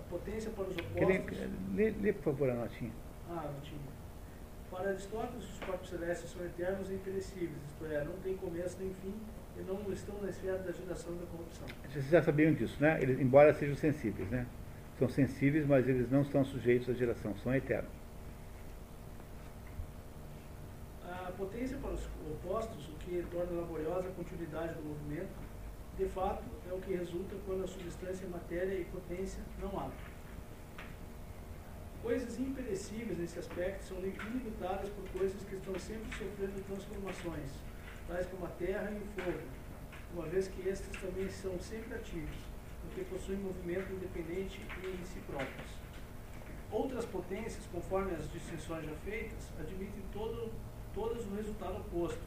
A potência para os opostos... Lê, lê, por favor, a notinha. Ah, não tinha. Para Aristóteles, os corpos celestes são eternos e imperecíveis, isto é, não tem começo nem fim e não estão na esfera da geração e da corrupção. Vocês já sabiam disso, né? Eles, embora sejam sensíveis, né? São sensíveis, mas eles não estão sujeitos à geração, são eternos. A potência para os opostos, o que torna laboriosa a continuidade do movimento, de fato, é o que resulta quando a substância, matéria e potência não há. Coisas imperecíveis nesse aspecto são limitadas por coisas que estão sempre sofrendo transformações, tais como a terra e o fogo, uma vez que estes também são sempre ativos, porque possuem movimento independente e em si próprios. Outras potências, conforme as distinções já feitas, admitem todo, todas o resultado oposto,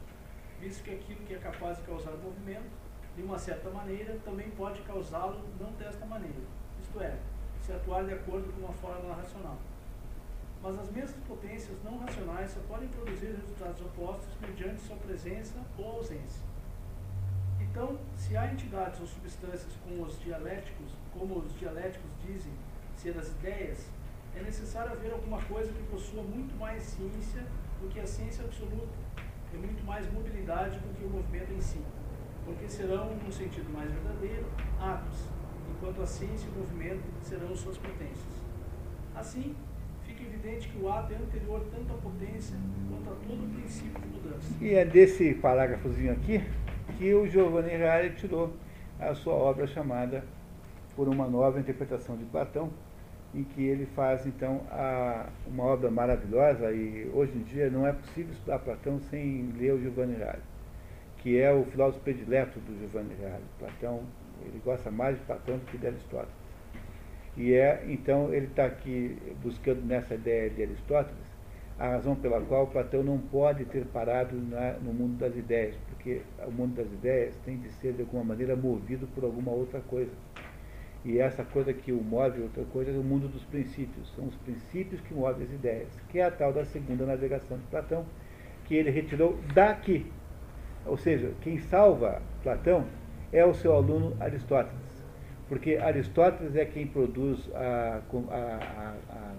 visto que aquilo que é capaz de causar movimento, de uma certa maneira, também pode causá-lo não desta maneira, isto é, se atuar de acordo com uma fórmula racional. Mas as mesmas potências não racionais só podem produzir resultados opostos mediante sua presença ou ausência. Então, se há entidades ou substâncias como os dialéticos, como os dialéticos dizem ser as ideias, é necessário haver alguma coisa que possua muito mais ciência do que a ciência absoluta, e muito mais mobilidade do que o movimento em si, porque serão, no sentido mais verdadeiro, atos, enquanto a ciência e o movimento serão suas potências. Assim, fica evidente que o ato é anterior tanto à potência quanto a todo o princípio de mudança. E é desse parágrafozinho aqui que o Giovanni Reale tirou a sua obra chamada Por uma Nova Interpretação de Platão, em que ele faz então a, uma obra maravilhosa e hoje em dia não é possível estudar Platão sem ler o Giovanni Reale, que é o filósofo predileto do Giovanni Reale. Platão, ele gosta mais de Platão do que de Aristóteles. E é, então, ele está aqui buscando nessa ideia de Aristóteles a razão pela qual Platão não pode ter parado na, no mundo das ideias, porque o mundo das ideias tem de ser, de alguma maneira, movido por alguma outra coisa. E essa coisa que o move, outra coisa, é o mundo dos princípios. São os princípios que movem as ideias, que é a tal da segunda navegação de Platão, que ele retirou daqui. Ou seja, quem salva Platão é o seu aluno Aristóteles. Porque Aristóteles é quem produz a, a, a, a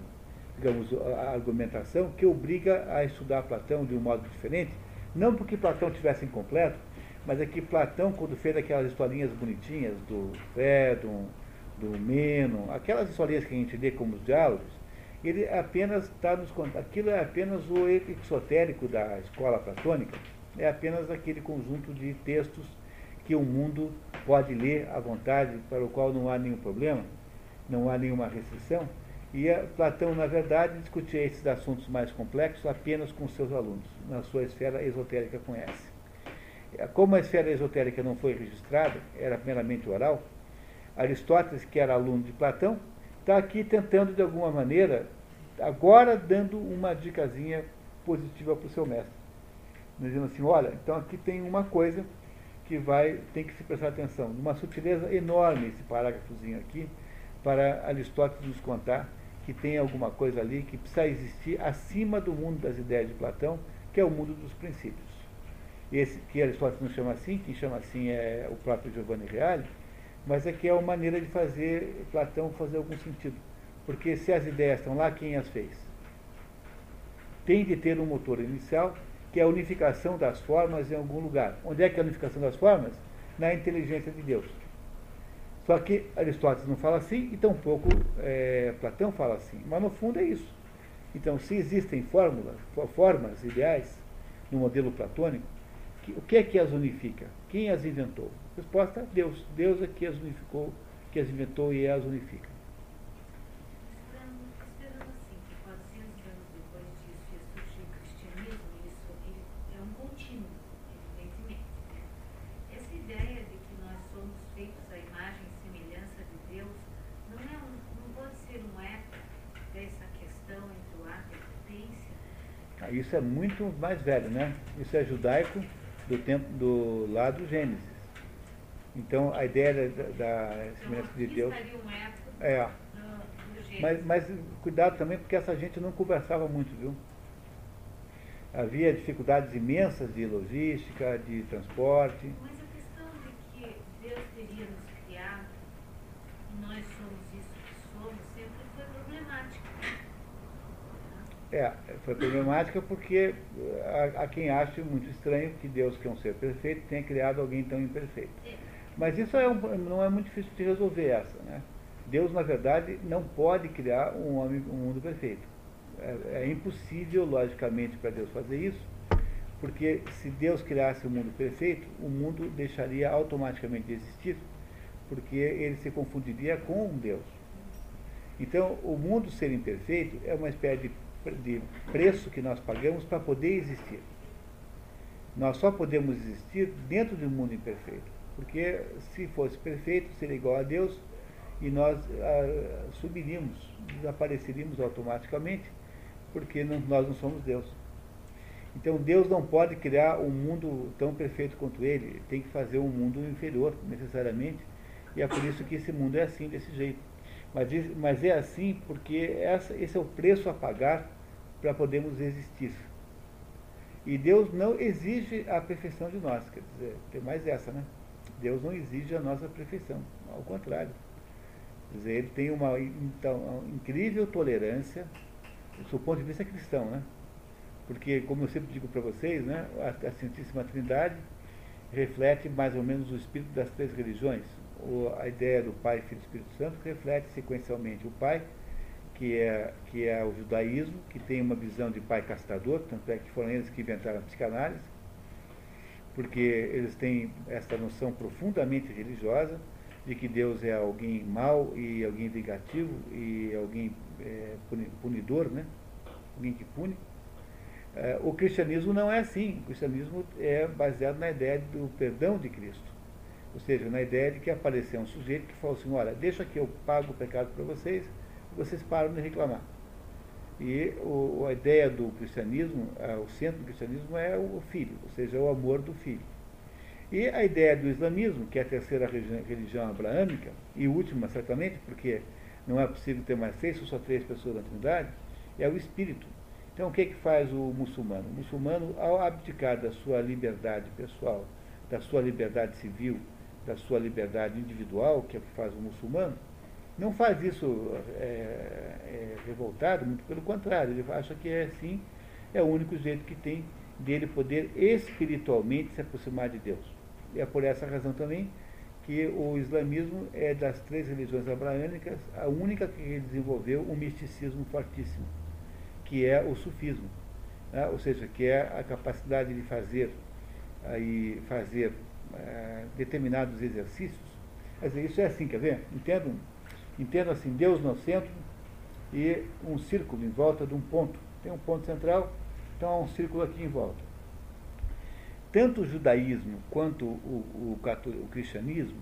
digamos, a argumentação que obriga a estudar Platão de um modo diferente, não porque Platão tivesse incompleto, mas é que Platão, quando fez aquelas historinhas bonitinhas do Fédon, do Meno, aquelas historinhas que a gente lê como os diálogos, ele apenas está nos contando, aquilo é apenas o exotérico da escola platônica, é apenas aquele conjunto de textos que o mundo pode ler à vontade, para o qual não há nenhum problema, não há nenhuma restrição, e Platão, na verdade, discutia esses assuntos mais complexos apenas com seus alunos, na sua esfera esotérica conhece. Como a esfera esotérica não foi registrada, era meramente oral, Aristóteles, que era aluno de Platão, está aqui tentando, de alguma maneira, agora dando uma dicasinha positiva para o seu mestre. Dizendo assim, olha, então aqui tem uma coisa que vai, tem que se prestar atenção. Uma sutileza enorme esse parágrafozinho aqui, para Aristóteles nos contar que tem alguma coisa ali que precisa existir acima do mundo das ideias de Platão, que é o mundo dos princípios. Esse que Aristóteles não chama assim, quem chama assim é o próprio Giovanni Reale, mas é que é uma maneira de fazer Platão fazer algum sentido. Porque se as ideias estão lá, quem as fez? Tem de ter um motor inicial, que é a unificação das formas em algum lugar. Onde é que é a unificação das formas? Na inteligência de Deus. Só que Aristóteles não fala assim e tampouco é, Platão fala assim. Mas no fundo é isso. Então, se existem fórmulas, formas ideais no modelo platônico, o que é que as unifica? Quem as inventou? Resposta: Deus. Deus é que as unificou, que as inventou e as unifica. isso é muito mais velho, né? Isso é judaico do tempo do lado Gênesis. Então a ideia da, da semelhança de Deus. É. Mas, mas cuidado também porque essa gente não conversava muito, viu? Havia dificuldades imensas de logística, de transporte. Mas a questão de que Deus teria nos criado e nós somos isso que somos sempre foi problemática. É, foi problemática porque há, quem acha muito estranho que Deus, que é um ser perfeito, tenha criado alguém tão imperfeito. Mas isso é um, não é muito difícil de resolver essa. Né? Deus, na verdade, não pode criar um, homem, um mundo perfeito. É, é impossível, logicamente, para Deus fazer isso, porque se Deus criasse um mundo perfeito, o mundo deixaria automaticamente de existir, porque ele se confundiria com Deus. Então, o mundo ser imperfeito é uma espécie de de preço que nós pagamos para poder existir. Nós só podemos existir dentro de um mundo imperfeito. Porque se fosse perfeito, seria igual a Deus e nós ah, subiríamos, desapareceríamos automaticamente, porque não, nós não somos Deus. Então Deus não pode criar um mundo tão perfeito quanto ele, ele tem que fazer um mundo inferior, necessariamente, e é por isso que esse mundo é assim, desse jeito. Mas, mas é assim porque essa, esse é o preço a pagar para podermos existir. E Deus não exige a perfeição de nós, quer dizer, tem mais essa, né? Deus não exige a nossa perfeição, ao contrário. Quer dizer, ele tem uma, então, uma incrível tolerância, do ponto de vista cristão, né? Porque, como eu sempre digo para vocês, né, a, a Santíssima Trindade reflete mais ou menos o espírito das três religiões, a ideia do Pai, Filho e Espírito Santo reflete sequencialmente o Pai, que é, que é o judaísmo, que tem uma visão de pai castrador, tanto é que foram eles que inventaram a psicanálise, porque eles têm essa noção profundamente religiosa de que Deus é alguém mau e alguém vingativo e alguém é, punidor, né? alguém que pune. É, o cristianismo não é assim. O cristianismo é baseado na ideia do perdão de Cristo. Ou seja, na ideia de que apareceu um sujeito que falou assim, olha, deixa que eu pago o pecado para vocês, vocês param de reclamar. E o, a ideia do cristianismo, o centro do cristianismo é o filho, ou seja, o amor do filho. E a ideia do islamismo, que é a terceira religião abraâmica, e última certamente, porque não é possível ter mais são só três pessoas na Trindade, é o espírito. Então o que, é que faz o muçulmano? O muçulmano, ao abdicar da sua liberdade pessoal, da sua liberdade civil, da sua liberdade individual, que é o que faz o muçulmano, não faz isso é, é, revoltado, muito pelo contrário, ele acha que é assim, é o único jeito que tem dele poder espiritualmente se aproximar de Deus. E é por essa razão também que o islamismo é das três religiões abraânicas a única que desenvolveu um misticismo fortíssimo, que é o sufismo, né? ou seja, que é a capacidade de fazer aí fazer é, determinados exercícios. Quer dizer, isso é assim, quer ver? Entendo, entendo assim, Deus no centro e um círculo em volta de um ponto. Tem um ponto central, então há um círculo aqui em volta. Tanto o judaísmo quanto o, o, o cristianismo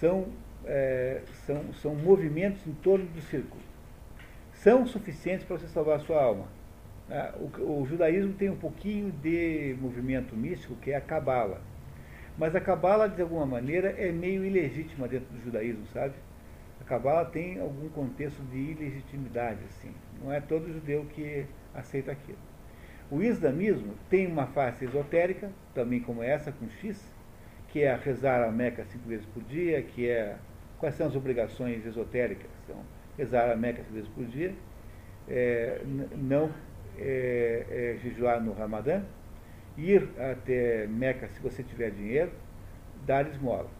são, é, são, são movimentos em torno do círculo. São suficientes para você salvar a sua alma. Né? O, o, judaísmo tem um pouquinho de movimento místico, que é a cabala. Mas a cabala, de alguma maneira, é meio ilegítima dentro do judaísmo, sabe? Cabala tem algum contexto de ilegitimidade, assim. Não é todo judeu que aceita aquilo. O islamismo tem uma face esotérica, também como essa, com X, que é rezar a Meca cinco vezes por dia, que é. Quais são as obrigações esotéricas? São rezar a Meca cinco vezes por dia, é, não é, é, jejuar no Ramadã, ir até Meca se você tiver dinheiro, dar esmola.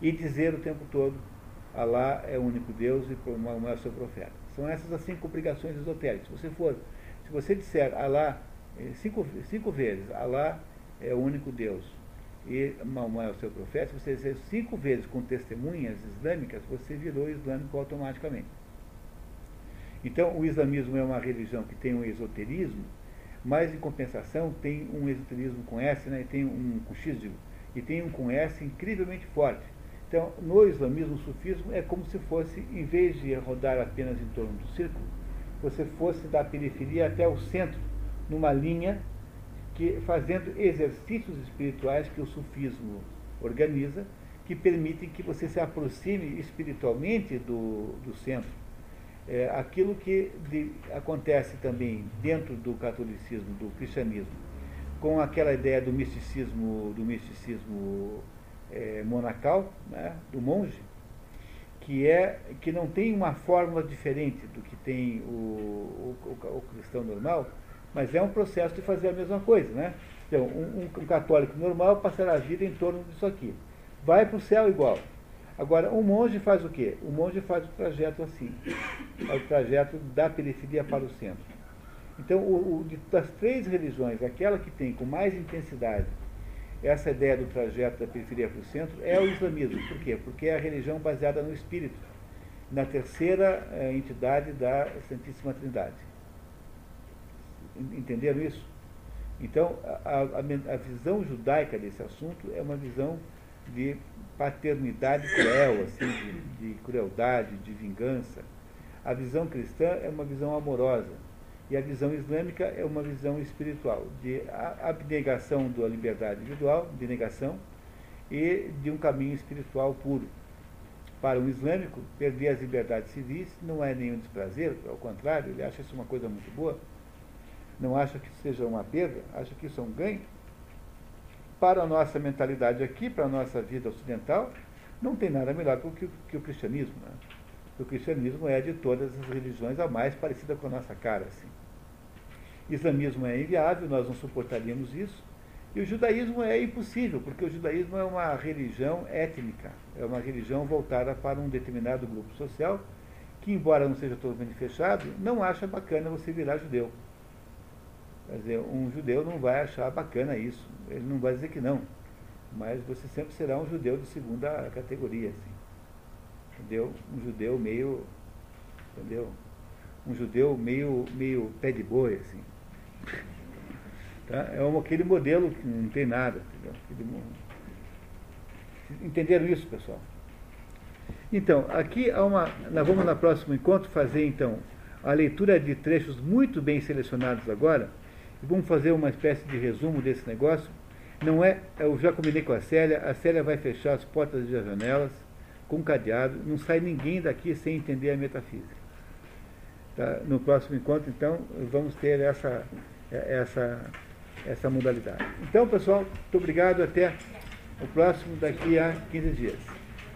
E dizer o tempo todo, Alá é o único Deus e Muhammad é o seu profeta. São essas as cinco obrigações esotéricas. Se você for, se você disser Alá é, cinco, cinco vezes, Alá é o único Deus e Maomé é o seu profeta, se você dizer cinco vezes com testemunhas islâmicas, você virou islâmico automaticamente. Então, o islamismo é uma religião que tem um esoterismo, mas em compensação tem um esoterismo com S, né, e tem um com X, e tem um com S incrivelmente forte. Então, no islamismo, o sufismo é como se fosse, em vez de rodar apenas em torno do círculo, você fosse da periferia até o centro numa linha que fazendo exercícios espirituais que o sufismo organiza, que permitem que você se aproxime espiritualmente do, do centro. É, aquilo que de, acontece também dentro do catolicismo, do cristianismo, com aquela ideia do misticismo, do misticismo é, monacal, né, do monge, que é que não tem uma fórmula diferente do que tem o, o, o cristão normal, mas é um processo de fazer a mesma coisa, né? Então, um, um católico normal passará a vida em torno disso aqui. Vai para o céu igual. Agora, um monge faz o quê? O monge faz o trajeto assim. É o trajeto da periferia para o centro. Então, o, o, das três religiões, aquela que tem com mais intensidade essa ideia do trajeto da periferia para o centro é o islamismo. Por quê? Porque é a religião baseada no espírito, na terceira eh, entidade da Santíssima Trindade. Entenderam isso? Então, a, a, a, visão judaica desse assunto é uma visão de paternidade cruel, assim, de, de crueldade, de vingança. A visão cristã é uma visão amorosa. E a visão islâmica é uma visão espiritual, de abnegação da liberdade individual, de negação, e de um caminho espiritual puro. Para um islâmico, perder as liberdades civis não é nenhum desprazer, ao contrário, ele acha isso uma coisa muito boa não acha que seja uma perda, acha que isso é um ganho. Para a nossa mentalidade aqui, para a nossa vida ocidental, não tem nada melhor que, que o cristianismo. Né? O cristianismo é de todas as religiões a mais parecida com a nossa cara. Assim. Islamismo é inviável, nós não suportaríamos isso. E o judaísmo é impossível, porque o judaísmo é uma religião étnica, é uma religião voltada para um determinado grupo social, que, embora não seja totalmente fechado, não acha bacana você virar judeu. Quer dizer, um judeu não vai achar bacana isso. Ele não vai dizer que não. Mas você sempre será um judeu de segunda categoria, assim. Entendeu? Um judeu meio. Entendeu? Um judeu meio, meio pé de boi, assim. Tá? É um, aquele modelo que não tem nada. Entenderam isso, pessoal? Então, aqui há uma. Nós vamos no próximo encontro fazer então a leitura de trechos muito bem selecionados agora, vamos fazer uma espécie de resumo desse negócio. Não é, eu já combinei com a Célia, a Célia vai fechar as portas e as janelas com cadeado, não sai ninguém daqui sem entender a metafísica. Tá? No próximo encontro, então, vamos ter essa, essa, essa modalidade. Então, pessoal, muito obrigado, até o próximo daqui a 15 dias.